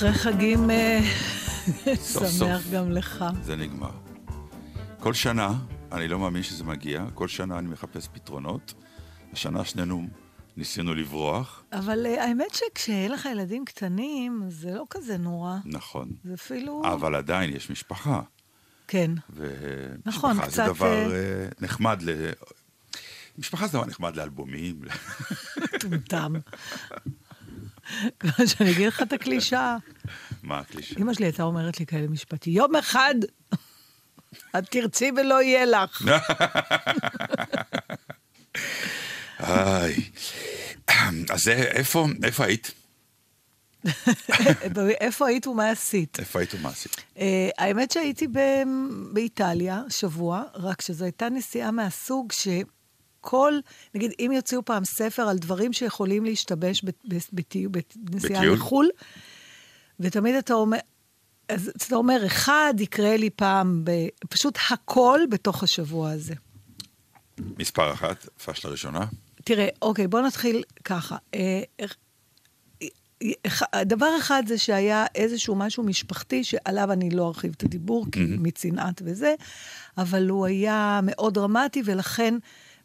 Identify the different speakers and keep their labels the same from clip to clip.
Speaker 1: אחרי חגים אה,
Speaker 2: סוף
Speaker 1: שמח
Speaker 2: סוף.
Speaker 1: גם לך.
Speaker 2: זה נגמר. כל שנה, אני לא מאמין שזה מגיע, כל שנה אני מחפש פתרונות. השנה שנינו ניסינו לברוח,
Speaker 1: אבל אה, האמת שכשאין לך ילדים קטנים, זה לא כזה נורא.
Speaker 2: נכון.
Speaker 1: זה אפילו...
Speaker 2: אבל עדיין יש משפחה.
Speaker 1: כן. נכון,
Speaker 2: ומשפחה זה
Speaker 1: קצת,
Speaker 2: דבר
Speaker 1: אה,
Speaker 2: נחמד ל... משפחה זה דבר נחמד לאלבומים.
Speaker 1: טומטם. כמו שאני אגיד לך את הקלישאה.
Speaker 2: מה הקלישה?
Speaker 1: אמא שלי הייתה אומרת לי כאלה משפטים, יום אחד את תרצי ולא יהיה לך.
Speaker 2: אז איפה, איפה היית?
Speaker 1: איפה היית ומה עשית?
Speaker 2: איפה היית ומה עשית?
Speaker 1: אה, האמת שהייתי באיטליה שבוע, רק שזו הייתה נסיעה מהסוג שכל, נגיד, אם יוציאו פעם ספר על דברים שיכולים להשתבש בנסיעה? לחו"ל, ותמיד אתה אומר, אז אתה אומר, אחד יקרה לי פעם, ב, פשוט הכל בתוך השבוע הזה.
Speaker 2: מספר אחת, פשלה ראשונה.
Speaker 1: תראה, אוקיי, בוא נתחיל ככה. אה, אה, דבר אחד זה שהיה איזשהו משהו משפחתי, שעליו אני לא ארחיב את הדיבור, כי מצנעת וזה, אבל הוא היה מאוד דרמטי, ולכן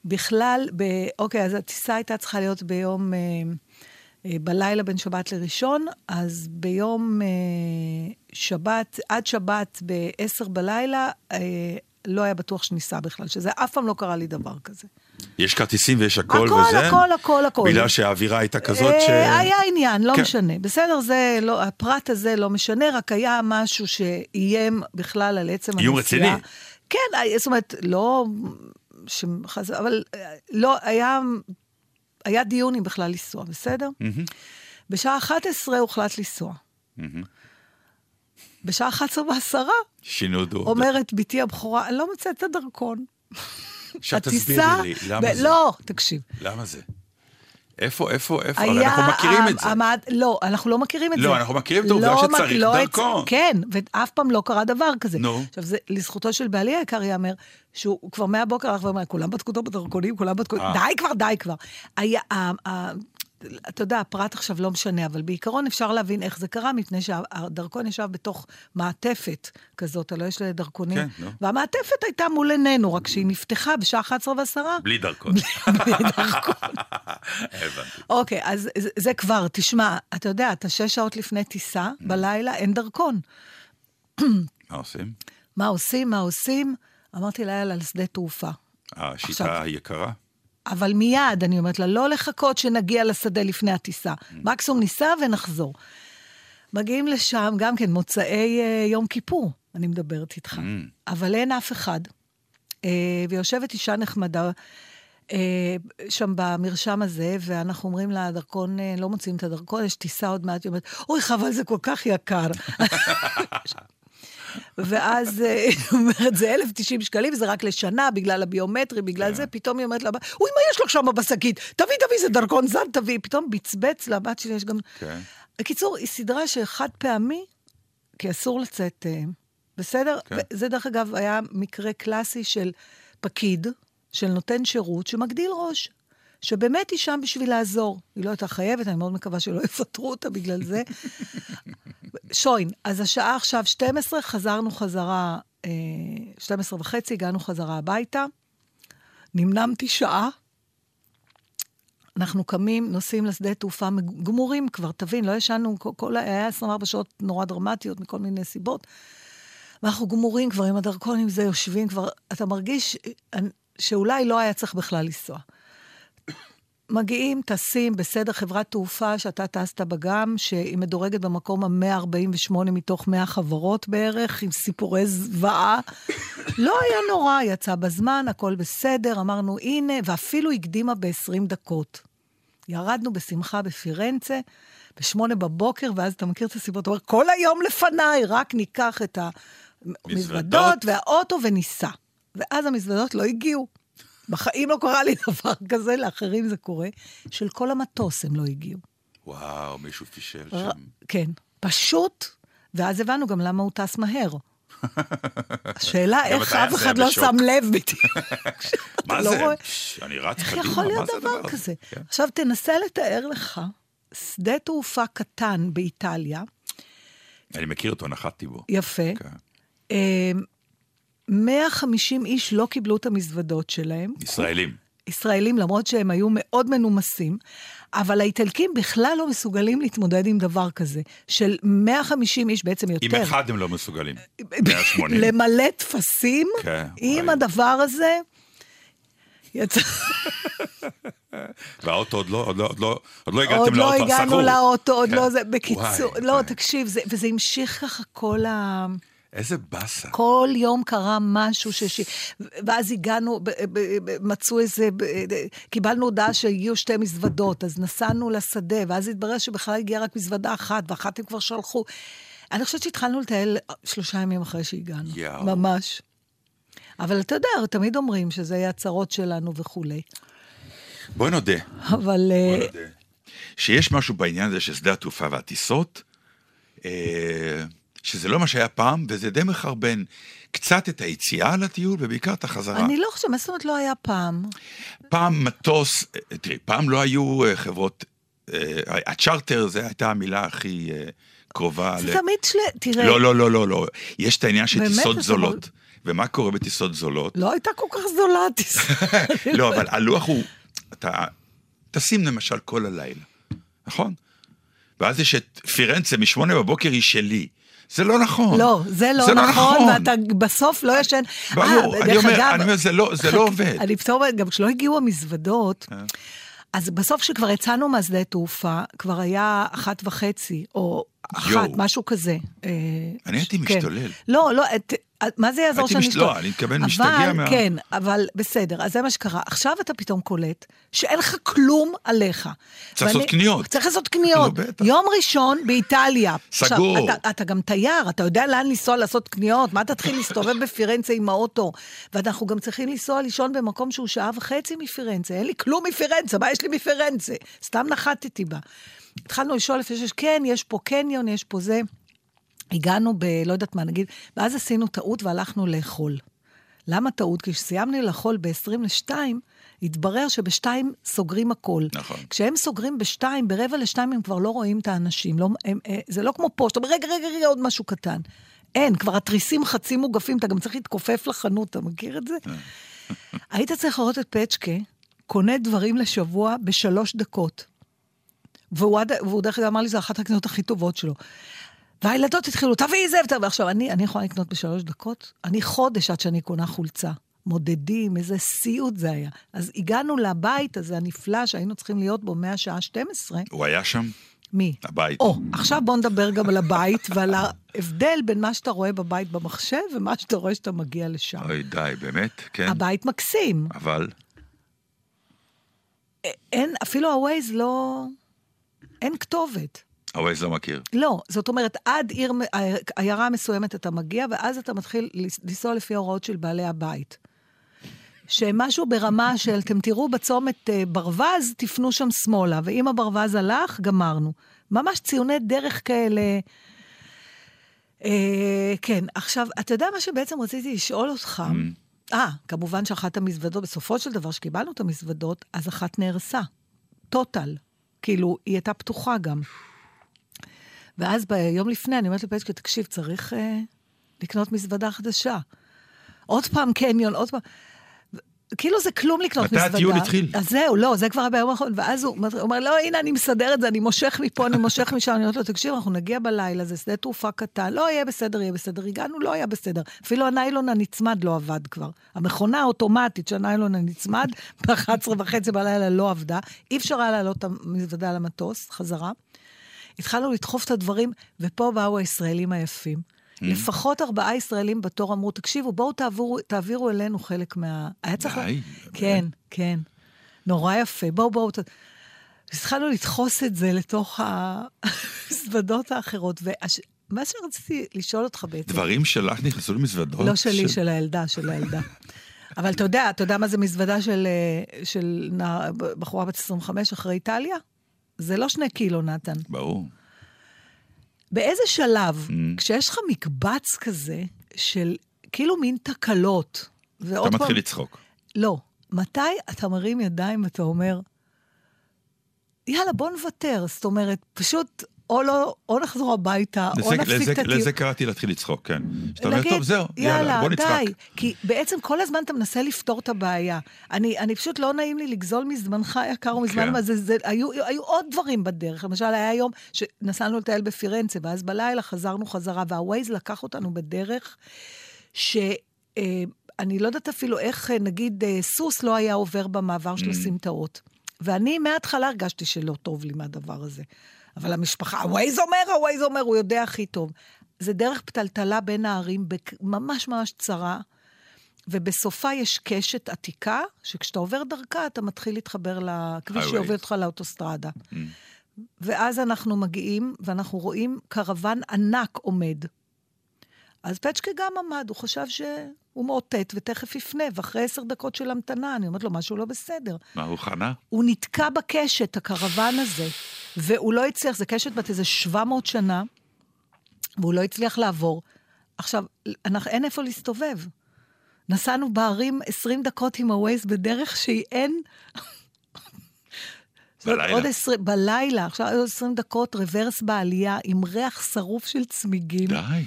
Speaker 1: בכלל, ב... אוקיי, אז הטיסה הייתה צריכה להיות ביום, אה, אה, בלילה בין שבת לראשון, אז ביום אה, שבת, עד שבת ב-10 בלילה, אה, לא היה בטוח שניסע בכלל, שזה אף פעם לא קרה לי דבר כזה.
Speaker 2: יש כרטיסים ויש הכל,
Speaker 1: הכל,
Speaker 2: וזה?
Speaker 1: הכל, הכל, הכל.
Speaker 2: בגלל שהאווירה הייתה כזאת ש...
Speaker 1: אה, היה עניין, לא
Speaker 2: כן.
Speaker 1: משנה. בסדר, זה לא, הפרט הזה לא משנה, רק היה משהו שאיים בכלל על עצם הנסיעה.
Speaker 2: איום רציני.
Speaker 1: כן, היה- זאת אומרת, לא... שחז... אבל אה, לא, היה, היה דיון אם בכלל לנסוע, בסדר? בשעה 11 הוחלט לנסוע. בשעה 11 ועשרה
Speaker 2: שינו דור.
Speaker 1: אומרת בתי הבכורה, אני לא מוצאת את הדרכון.
Speaker 2: עכשיו תסבירי לי, למה זה?
Speaker 1: לא, תקשיב.
Speaker 2: למה זה? איפה, איפה, איפה? הרי. אנחנו מכירים את זה.
Speaker 1: המד... לא, אנחנו לא מכירים את
Speaker 2: לא,
Speaker 1: זה.
Speaker 2: אנחנו מכירים את העובדה
Speaker 1: לא
Speaker 2: שצריך
Speaker 1: לא את-
Speaker 2: דרכון.
Speaker 1: כן, ואף פעם לא קרה דבר כזה.
Speaker 2: נו.
Speaker 1: עכשיו, זה, לזכותו של בעלי היקר ייאמר, שהוא כבר מהבוקר הלך ואומר, כולם בדקו אותו בדרכונים, כולם בדקו...
Speaker 2: אה.
Speaker 1: די כבר, די כבר. היה... אתה יודע, הפרט עכשיו לא משנה, אבל בעיקרון אפשר להבין איך זה קרה, מפני שהדרכון ישב בתוך מעטפת כזאת, הלוא יש לדרכונים.
Speaker 2: כן, נו.
Speaker 1: והמעטפת הייתה מול עינינו, רק שהיא נפתחה בשעה 11 ועשרה.
Speaker 2: בלי דרכון.
Speaker 1: בלי דרכון.
Speaker 2: הבנתי.
Speaker 1: אוקיי, אז זה, כבר, תשמע, אתה יודע, אתה שש שעות לפני טיסה, בלילה אין דרכון.
Speaker 2: מה עושים?
Speaker 1: מה עושים, מה עושים? אמרתי לה, יאללה, על שדה תעופה.
Speaker 2: השיטה
Speaker 1: עכשיו-
Speaker 2: יקרה?
Speaker 1: אבל מיד, אני אומרת לה, לא לחכות שנגיע לשדה לפני הטיסה. מקסימום ניסע ונחזור. מגיעים לשם, גם כן, מוצאי אה, יום כיפור, אני מדברת איתך. אבל אין אף אחד. אה, ויושבת אישה נחמדה אה, שם במרשם הזה, ואנחנו אומרים לה, הדרכון, אה, לא מוצאים את הדרכון, יש טיסה עוד מעט, היא אומרת, אוי, חבל, זה כל כך יקר. ואז אה, היא אומרת, זה 1,090 שקלים, וזה רק לשנה, בגלל הביומטרי, בגלל זה, פתאום היא אומרת לה, אוי, מה יש לך שם בשקית? תביא, תביא, זה דרכון זן, תביא. פתאום בצבץ לבת שלי, יש גם...
Speaker 2: כן.
Speaker 1: בקיצור, היא סדרה שחד פעמי, כי אסור לצאת, אה, בסדר?
Speaker 2: כן.
Speaker 1: זה דרך אגב היה מקרה קלאסי של פקיד, של נותן שירות, שמגדיל ראש. שבאמת היא שם בשביל לעזור. היא לא הייתה חייבת, אני מאוד מקווה שלא יפטרו אותה בגלל זה. שוין, אז השעה עכשיו 12, חזרנו חזרה, אה, 12 וחצי, הגענו חזרה הביתה. נמנמתי שעה. אנחנו קמים, נוסעים לשדה תעופה, גמורים כבר, תבין, לא ישנו, כל, היה 24 שעות נורא דרמטיות מכל מיני סיבות. ואנחנו גמורים כבר עם הדרכון, עם זה יושבים כבר, אתה מרגיש אה, שאולי לא היה צריך בכלל לנסוע. מגיעים, טסים, בסדר, חברת תעופה שאתה טסת בה גם, שהיא מדורגת במקום ה-148 מתוך 100 חברות בערך, עם סיפורי זוועה. לא היה נורא, יצא בזמן, הכל בסדר, אמרנו, הנה, ואפילו הקדימה ב-20 דקות. ירדנו בשמחה בפירנצה, בשמונה בבוקר, ואז אתה מכיר את הסיבות, אתה אומר, כל היום לפניי, רק ניקח את המזוודות והאוטו וניסע. ואז המזוודות לא הגיעו. בחיים לא קרה לי דבר כזה, לאחרים זה קורה, של כל המטוס הם לא הגיעו.
Speaker 2: וואו, מישהו פישל
Speaker 1: ר-
Speaker 2: שם.
Speaker 1: כן, פשוט, ואז הבנו גם למה הוא טס מהר. השאלה איך אף אחד לא. שם לב בדיוק.
Speaker 2: מה
Speaker 1: לא
Speaker 2: זה? אני רץ
Speaker 1: איך
Speaker 2: קדימה,
Speaker 1: יכול
Speaker 2: מה
Speaker 1: להיות
Speaker 2: זה
Speaker 1: דבר
Speaker 2: הדבר
Speaker 1: כזה?
Speaker 2: הזה? כן.
Speaker 1: עכשיו, תנסה לתאר לך שדה תעופה קטן באיטליה,
Speaker 2: אני מכיר אותו, נחתתי בו.
Speaker 1: יפה.
Speaker 2: כן.
Speaker 1: אה, 150 איש לא קיבלו את המזוודות שלהם.
Speaker 2: ישראלים.
Speaker 1: ישראלים, למרות שהם היו מאוד מנומסים, אבל האיטלקים בכלל לא מסוגלים להתמודד עם דבר כזה, של 150 איש, בעצם יותר.
Speaker 2: עם אחד הם לא מסוגלים. 180.
Speaker 1: למלא טפסים
Speaker 2: כן,
Speaker 1: עם
Speaker 2: וואי.
Speaker 1: הדבר הזה. יצא...
Speaker 2: והאוטו עוד לא, עוד לא, עוד לא, עוד לא הגעתם
Speaker 1: עוד לא
Speaker 2: לאוטו
Speaker 1: הגענו
Speaker 2: הסחור.
Speaker 1: לאוטו, עוד
Speaker 2: כן.
Speaker 1: לא זה. בקיצור,
Speaker 2: וואי,
Speaker 1: לא,
Speaker 2: וואי.
Speaker 1: תקשיב, זה- וזה המשיך ככה כל ה...
Speaker 2: איזה באסה.
Speaker 1: כל יום קרה משהו שש... ואז הגענו, ב- ב- ב- מצאו איזה... ב- קיבלנו הודעה שהגיעו שתי מזוודות, אז נסענו לשדה, ואז התברר שבכלל הגיעה רק מזוודה אחת, ואחת הם כבר שלחו. אני חושבת שהתחלנו לטייל שלושה ימים אחרי שהגענו.
Speaker 2: יאו.
Speaker 1: ממש. אבל אתה יודע, תמיד אומרים שזה יהיה הצרות שלנו וכולי.
Speaker 2: בואי נודה.
Speaker 1: אבל...
Speaker 2: בואי
Speaker 1: אה,
Speaker 2: נודה. שיש משהו בעניין הזה של שדה התעופה והטיסות, אה, שזה לא מה שהיה פעם, וזה די מחרבן קצת את היציאה לטיול ובעיקר את החזרה.
Speaker 1: אני לא חושבת, מה זאת אומרת לא היה פעם?
Speaker 2: פעם מטוס, תראי, פעם לא היו אה, חברות, אה, הצ'רטר זה הייתה המילה הכי אה, קרובה.
Speaker 1: זה
Speaker 2: ל-
Speaker 1: תמיד של... תראה,
Speaker 2: לא, לא, לא, לא, לא. יש את העניין של טיסות זולות.
Speaker 1: מאוד-
Speaker 2: ומה קורה בטיסות זולות?
Speaker 1: לא הייתה כל כך זולה טיסה.
Speaker 2: לא, אבל הלוח הוא, אתה טסים למשל כל הלילה, נכון? ואז יש את פירנצה משמונה בבוקר היא שלי. זה לא נכון.
Speaker 1: לא, זה לא
Speaker 2: זה לא
Speaker 1: נכון,
Speaker 2: נכון.
Speaker 1: ואתה בסוף לא ישן.
Speaker 2: ברור,
Speaker 1: אה,
Speaker 2: אני אומר,
Speaker 1: אגב,
Speaker 2: אני אומר, זה לא- זה לא עובד.
Speaker 1: אני פתאום גם כשלא הגיעו המזוודות,
Speaker 2: אה.
Speaker 1: אז בסוף כשכבר יצאנו מהשדה תעופה, כבר היה אחת וחצי, או אחת. משהו כזה. אה,
Speaker 2: אני הייתי
Speaker 1: כן.
Speaker 2: משתולל.
Speaker 1: לא, לא, את- מה זה יעזור שאני
Speaker 2: מש-
Speaker 1: אשתול?
Speaker 2: לא, אני מתכוון, משתגע
Speaker 1: אבל,
Speaker 2: מה-
Speaker 1: כן, אבל בסדר, אז זה מה שקרה. עכשיו אתה פתאום קולט שאין לך כלום עליך.
Speaker 2: צריך לעשות קניות.
Speaker 1: צריך לעשות קניות.
Speaker 2: בטח.
Speaker 1: יום ראשון באיטליה.
Speaker 2: סגור.
Speaker 1: אתה גם תייר, אתה יודע לאן לנסוע לעשות קניות, מה תתחיל להסתובב בפירנצה עם האוטו? ואנחנו גם צריכים לנסוע לישון במקום שהוא שעה וחצי מפירנצה, אין לי כלום מפירנצה, מה יש לי מפירנצה? סתם נחתתי בה. התחלנו לשאול לפני שיש, כן, יש פה קניון, יש פה זה. הגענו ב... לא יודעת מה נגיד, ואז עשינו טעות והלכנו לאכול. למה טעות? כי כשסיימנו לאכול ב-20 ל-2, התברר שב-2 סוגרים הכל.
Speaker 2: נכון.
Speaker 1: כשהם סוגרים ב-2, ברבע ל-2 הם כבר לא רואים את האנשים. לא, הם, אה, זה לא כמו פה, שאתה אומר, רגע, רגע, רגע, עוד משהו קטן. אין, כבר התריסים חצי מוגפים, אתה גם צריך להתכופף לחנות, אתה מכיר את זה? היית צריך לראות את פצ'קה, קונה דברים לשבוע בשלוש דקות. והוא, עד- והוא דרך אגב אמר לי, זו אחת הקניות הכי טובות שלו. והילדות התחילו, תביאי זה, ותביאי-" ועכשיו, אני, אני יכולה לקנות בשלוש דקות? אני חודש עד שאני קונה חולצה. מודדים, איזה סיוט זה היה. אז הגענו לבית הזה הנפלא שהיינו צריכים להיות בו מהשעה 12.
Speaker 2: הוא היה שם?
Speaker 1: מי?
Speaker 2: הבית.
Speaker 1: או, עכשיו בוא נדבר גם על הבית ועל ההבדל בין מה שאתה רואה בבית במחשב ומה שאתה רואה שאתה מגיע לשם.
Speaker 2: אוי, די, באמת? כן.
Speaker 1: הבית מקסים.
Speaker 2: אבל,
Speaker 1: אין, אפילו ה-Waze לא... אין כתובת.
Speaker 2: הווייז לא מכיר.
Speaker 1: לא, זאת אומרת, עד עיר, עיירה מסוימת אתה מגיע, ואז אתה מתחיל לנסוע לפי ההוראות של בעלי הבית. שמשהו ברמה של, אתם תראו בצומת אה, ברווז, תפנו שם שמאלה, ואם הברווז הלך, גמרנו. ממש ציוני דרך כאלה. אה, כן, עכשיו, אתה יודע מה שבעצם רציתי לשאול אותך? אה, כמובן שאחת המזוודות, בסופו של דבר, שקיבלנו את המזוודות, אז אחת נהרסה. טוטל. כאילו, היא הייתה פתוחה גם. ואז ביום לפני אני אומרת לפצ'קה, תקשיב, צריך אה, לקנות מזוודה חדשה. עוד פעם קניון, עוד פעם. כאילו זה כלום לקנות
Speaker 2: מתי
Speaker 1: מזוודה.
Speaker 2: הטיול התחיל?
Speaker 1: אז זהו, לא, זה כבר היה ביום האחרון. ואז הוא אומר- לא, הנה, אני מסדר את זה, אני מושך מפה, אני מושך משם. אני אומרת לו, תקשיב, אנחנו נגיע בלילה, זה שדה תעופה קטן, לא, יהיה בסדר, יהיה בסדר. הגענו, לא היה בסדר. אפילו הניילון הנצמד לא עבד כבר. המכונה האוטומטית של הניילון הנצמד, ב-11 וחצי בלילה לא עבדה. אי אפשר היה להעלות את המזוודה למטוס, חזרה. התחלנו לדחוף את הדברים, ופה באו הישראלים היפים. לפחות ארבעה ישראלים בתור אמרו, תקשיבו, בואו תעבירו, תעבירו אלינו חלק מה... היה צריך...
Speaker 2: די,
Speaker 1: כן, כן. נורא יפה. בואו, בואו. ת- התחלנו לדחוס את זה לתוך המזוודות האחרות. ומה שרציתי לשאול אותך בעצם...
Speaker 2: דברים שלך נכנסו למזוודות?
Speaker 1: לא שלי, של הילדה, של הילדה. אבל אתה יודע, אתה יודע מה זה מזוודה של, אה, של נער, בחורה בת 25 אחרי איטליה? זה לא שני קילו, נתן.
Speaker 2: ברור.
Speaker 1: באיזה שלב,
Speaker 2: Mm.
Speaker 1: כשיש לך מקבץ כזה של כאילו מין תקלות, ועוד
Speaker 2: אתה
Speaker 1: פעם...
Speaker 2: מתחיל לצחוק.
Speaker 1: לא. מתי אתה מרים ידיים ואתה אומר, יאללה, בוא נוותר. זאת אומרת, פשוט או לא, או נחזור הביתה, או
Speaker 2: לזה-
Speaker 1: נפסיק
Speaker 2: לזה-
Speaker 1: את הטיול.
Speaker 2: לזה קראתי להתחיל לצחוק, כן. שאתה אומר, טוב, זהו, יאללה, בוא נצחק.
Speaker 1: די. כי בעצם כל הזמן אתה מנסה לפתור את הבעיה. אני, אני פשוט לא נעים לי לגזול מזמנך היקר ומזמן,
Speaker 2: כן.
Speaker 1: זה, זה, היו, היו עוד דברים בדרך. למשל, היה יום שנסענו לטייל בפירנצה, ואז בלילה חזרנו חזרה, והווייז לקח אותנו בדרך ש... אה, אני לא יודעת אפילו איך, אה, נגיד, אה, סוס לא היה עובר במעבר
Speaker 2: Mm.
Speaker 1: של הסמטאות. ואני מההתחלה הרגשתי שלא טוב לי מהדבר הזה. אבל המשפחה, הווייז אומר, הווייז אומר, הוא יודע הכי טוב. זה דרך פתלתלה בין הערים, ממש ממש צרה, ובסופה יש קשת עתיקה, שכשאתה עובר דרכה, אתה מתחיל להתחבר לכביש. שיוביל אותך לאוטוסטרדה. ואז אנחנו מגיעים, ואנחנו רואים קרוון ענק עומד. אז פצ'קה גם עמד, הוא חשב שהוא מאותת ותכף יפנה, ואחרי עשר דקות של המתנה, אני אומרת לו, משהו לא בסדר.
Speaker 2: מה, הוא חנה?
Speaker 1: הוא נתקע בקשת, הקרוון הזה, והוא לא הצליח, זה קשת בת איזה 700 שנה, והוא לא הצליח לעבור. עכשיו, אנחנו, אין איפה להסתובב. נסענו בערים 20 דקות עם הווייז בדרך שהיא אין...
Speaker 2: בלילה?
Speaker 1: עוד 20, בלילה, עכשיו עוד 20 דקות רוורס בעלייה, עם ריח שרוף של צמיגים.
Speaker 2: די.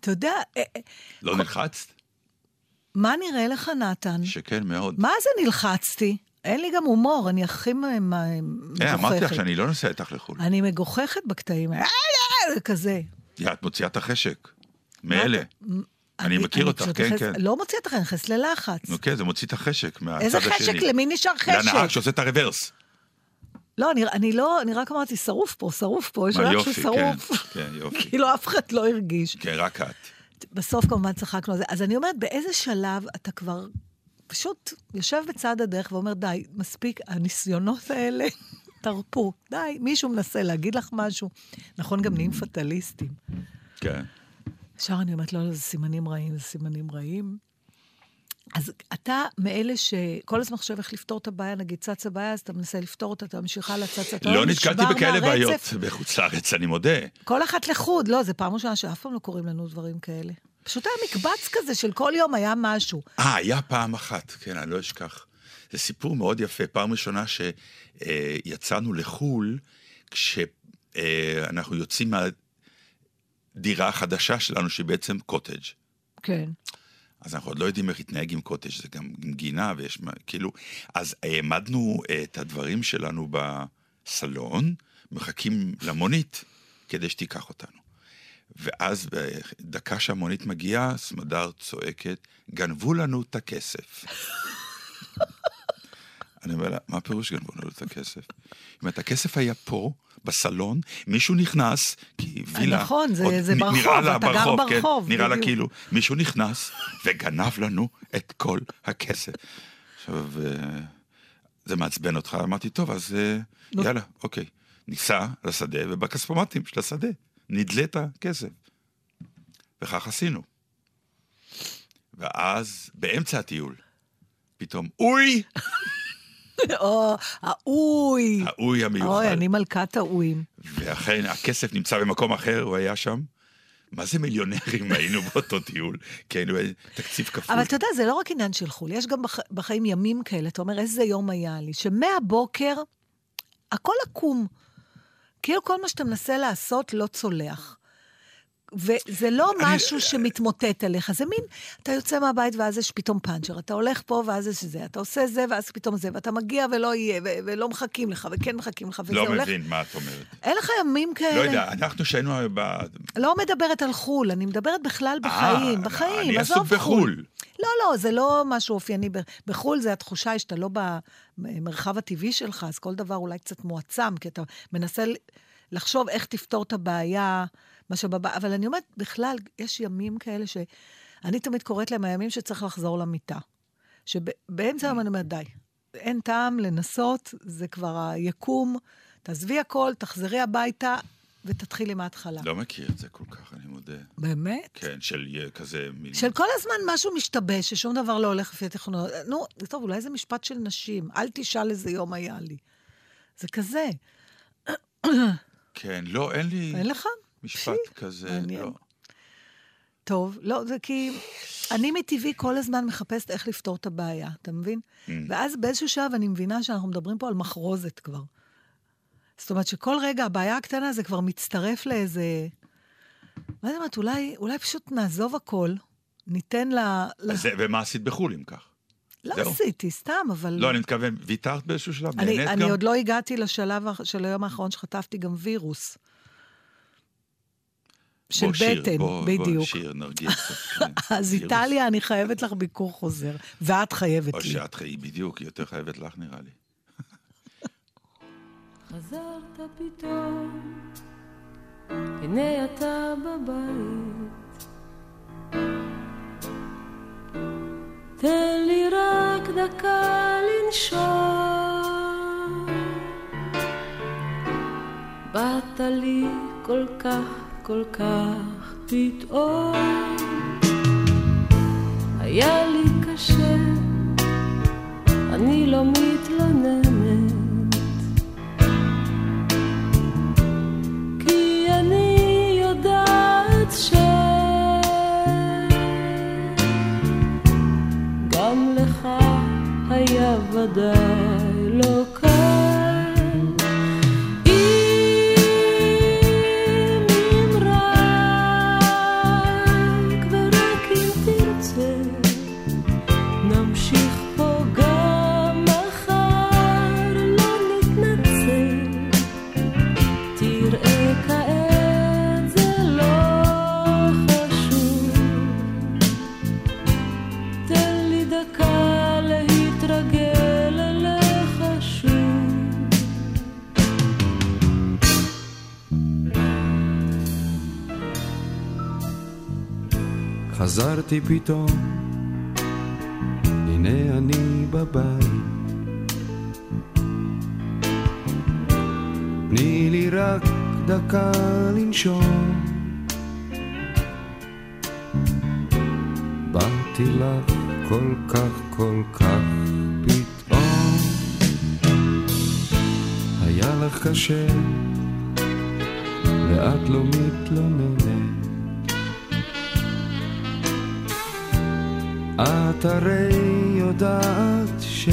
Speaker 1: אתה יודע, אה, אה,
Speaker 2: לא נלחצת?
Speaker 1: מה נראה לך, נתן?
Speaker 2: שכן, מאוד.
Speaker 1: מה זה נלחצתי? אין לי גם הומור, אני הכי מ- מ-
Speaker 2: אה,
Speaker 1: מגוחכת.
Speaker 2: אמרתי לך שאני לא נוסע איתך לחו"ל.
Speaker 1: אני מגוחכת בקטעים האלה, כזה.
Speaker 2: את מוציאה את החשק. מאלה. אני מכיר אותך, כן, כן.
Speaker 1: לא מוציאה אותך, אני נכנסת ללחץ.
Speaker 2: נו כן, זה מוציא את החשק מהצד
Speaker 1: איזה
Speaker 2: השני.
Speaker 1: חשק? למי נשאר
Speaker 2: לנהג
Speaker 1: חשק?
Speaker 2: שעושה את הרוורס.
Speaker 1: לא, אני- אני לא, אני רק אמרתי, שרוף פה, שרוף פה, יש
Speaker 2: מה,
Speaker 1: ריח
Speaker 2: יופי,
Speaker 1: של שרוף.
Speaker 2: כן, כן, יופי.
Speaker 1: כאילו אף אחד לא הרגיש.
Speaker 2: כן, רק את.
Speaker 1: בסוף כמובן צחקנו על זה. אז אני אומרת, באיזה שלב אתה כבר פשוט יושב בצד הדרך ואומר, די, מספיק, הניסיונות האלה, תרפו. די, מישהו מנסה להגיד לך משהו. נכון, גם נהיים פטליסטים.
Speaker 2: כן.
Speaker 1: ישר אני אומרת, לא, לא, זה סימנים רעים, זה סימנים רעים. אז אתה מאלה שכל הזמן חושב איך לפתור את הבעיה, נגיד צצה בעיה, אז אתה מנסה לפתור אותה, אתה ממשיך הלאה, צצה, אתה
Speaker 2: לא נתקלתי בכאלה. בעיות בחוץ לארץ, אני מודה.
Speaker 1: כל אחת לחוד, לא, זה פעם ראשונה שאף פעם לא קוראים לנו דברים כאלה. פשוט היה מקבץ כזה של כל יום היה משהו.
Speaker 2: אה, היה פעם אחת, כן, אני לא אשכח. זה סיפור מאוד יפה. פעם ראשונה שיצאנו לחו"ל, כשאנחנו יוצאים מהדירה החדשה שלנו, שהיא בעצם קוטג'.
Speaker 1: כן.
Speaker 2: אז אנחנו עוד לא יודעים איך להתנהג עם קוטג', זה גם עם גינה ויש מה, כאילו... אז העמדנו את הדברים שלנו בסלון, מחכים למונית כדי שתיקח אותנו. ואז בדקה שהמונית מגיעה, סמדר צועקת, גנבו לנו את הכסף. אני אומר לה, מה פירוש גנבו לנו את הכסף? היא אומרת, הכסף היה פה, בסלון, מישהו נכנס, כי וילה...
Speaker 1: נכון, זה-
Speaker 2: עוד
Speaker 1: זה
Speaker 2: נ-
Speaker 1: ברחוב,
Speaker 2: נראה לה
Speaker 1: אתה גר
Speaker 2: ברחוב, כן,
Speaker 1: ברחוב,
Speaker 2: נראה לה. כאילו, מישהו נכנס וגנב לנו את כל הכסף. עכשיו, אה, זה מעצבן אותך, אמרתי, טוב, אז אה,
Speaker 1: נו.
Speaker 2: יאללה, אוקיי. ניסע לשדה, ובכספומטים של השדה נדלה את הכסף. וכך עשינו. ואז, באמצע הטיול, פתאום, אוי!
Speaker 1: או, האוי.
Speaker 2: האוי המיוחד.
Speaker 1: אוי, אני מלכת האויים.
Speaker 2: ואכן, הכסף נמצא במקום אחר, הוא היה שם. מה זה מיליונרים היינו באותו טיול? כי היינו תקציב כפול.
Speaker 1: אבל אתה יודע, זה לא רק עניין של חו"ל, יש גם בח... בחיים ימים כאלה, אתה אומר, איזה יום היה לי, שמהבוקר הכל עקום. כאילו כל מה שאתה מנסה לעשות לא צולח. וזה לא
Speaker 2: אני-
Speaker 1: משהו שמתמוטט עליך, זה מין, אתה יוצא מהבית ואז יש פתאום פאנצ'ר, אתה הולך פה ואז יש זה, אתה עושה זה ואז פתאום זה, ואתה מגיע ולא יהיה, ו- ולא מחכים לך, וכן מחכים לך, וזה
Speaker 2: לא
Speaker 1: הולך...
Speaker 2: מבין מה את אומרת.
Speaker 1: אין לך ימים כאלה?
Speaker 2: לא יודע, אנחנו שהיינו ב...
Speaker 1: לא מדברת על חו"ל, אני מדברת בכלל בחיים,
Speaker 2: אה,
Speaker 1: בחיים,
Speaker 2: אני
Speaker 1: עזוב
Speaker 2: עסוק בחו"ל.
Speaker 1: לא, לא, זה לא משהו אופייני. בחו"ל זה התחושה היא שאתה לא במרחב הטבעי שלך, אז כל דבר אולי קצת מועצם, כי אתה מנסה לחשוב איך תפתור את הבעיה, מה שבבא... אבל אני אומרת, בכלל, יש ימים כאלה שאני תמיד קוראת להם הימים שצריך לחזור למיטה. שבאמצע היום אני אומרת, די, אין טעם לנסות, זה כבר היקום, תעזבי הכל, תחזרי הביתה ותתחילי מההתחלה.
Speaker 2: לא מכיר את זה כל כך, אני מודה.
Speaker 1: באמת?
Speaker 2: כן, של כזה... מילים.
Speaker 1: של כל הזמן משהו משתבש, ששום דבר לא הולך לפי התכנון. נו, טוב, אולי זה משפט של נשים. אל תשאל איזה יום היה לי. זה כזה.
Speaker 2: כן, לא, אין לי
Speaker 1: אין לך?
Speaker 2: משפט
Speaker 1: פי,
Speaker 2: כזה,
Speaker 1: מעניין.
Speaker 2: לא.
Speaker 1: טוב, לא, זה כי אני מטבעי כל הזמן מחפשת איך לפתור את הבעיה, אתה מבין?
Speaker 2: Mm.
Speaker 1: ואז באיזשהו שלב אני מבינה שאנחנו מדברים פה על מחרוזת כבר. זאת אומרת שכל רגע הבעיה הקטנה זה כבר מצטרף לאיזה... לא יודעת, אולי, אולי פשוט נעזוב הכל, ניתן ל... ל...
Speaker 2: זה, ומה עשית בחו"ל אם כך?
Speaker 1: לא
Speaker 2: זהו.
Speaker 1: עשיתי, סתם, אבל...
Speaker 2: לא, אני מתכוון, ויתרת באיזשהו שלב?
Speaker 1: אני,
Speaker 2: נהנית
Speaker 1: אני
Speaker 2: גם?
Speaker 1: עוד לא הגעתי לשלב של היום האחרון שחטפתי גם וירוס. של
Speaker 2: בוא, שיר,
Speaker 1: בטן,
Speaker 2: בוא,
Speaker 1: בדיוק.
Speaker 2: בוא, שיר, נרגיע קצת. כן.
Speaker 1: אז. איטליה, אני חייבת לך ביקור חוזר. ואת חייבת
Speaker 2: או
Speaker 1: לי.
Speaker 2: שאת חיי בדיוק, היא יותר חייבת לך נראה לי.
Speaker 3: חזרת פתאום, הנה אתה בבית. תן לי רק דקה לנשום. באת לי כל כך, כל כך פתאום. היה לי קשה, אני לא מתלוננת. היה ודאי
Speaker 4: חזרתי פתאום, הנה אני בבית. תני לי רק דקה לנשום. באתי לך כל כך כל כך פתאום. היה לך קשה, ואת לא מתלוננת. את הרי יודעת ש...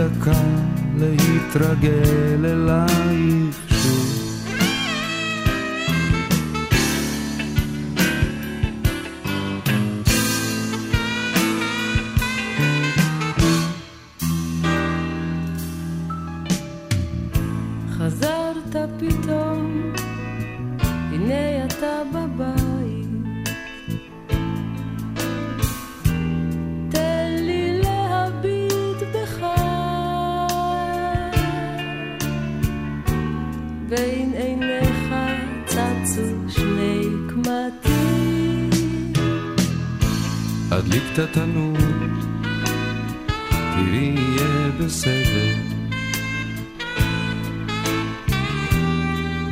Speaker 4: דקה להתרגל אלייך התנור, תראי יהיה בסדר.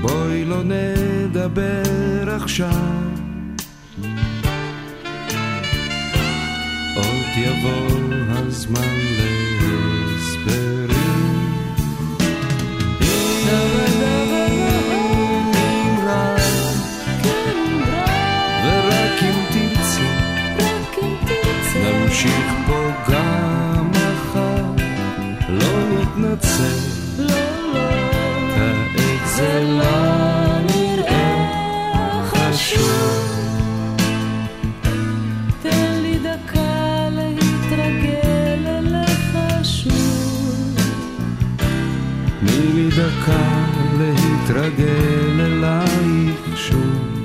Speaker 4: בואי לא נדבר עכשיו. עוד יבוא
Speaker 3: להתרגל
Speaker 4: אלייך שוב.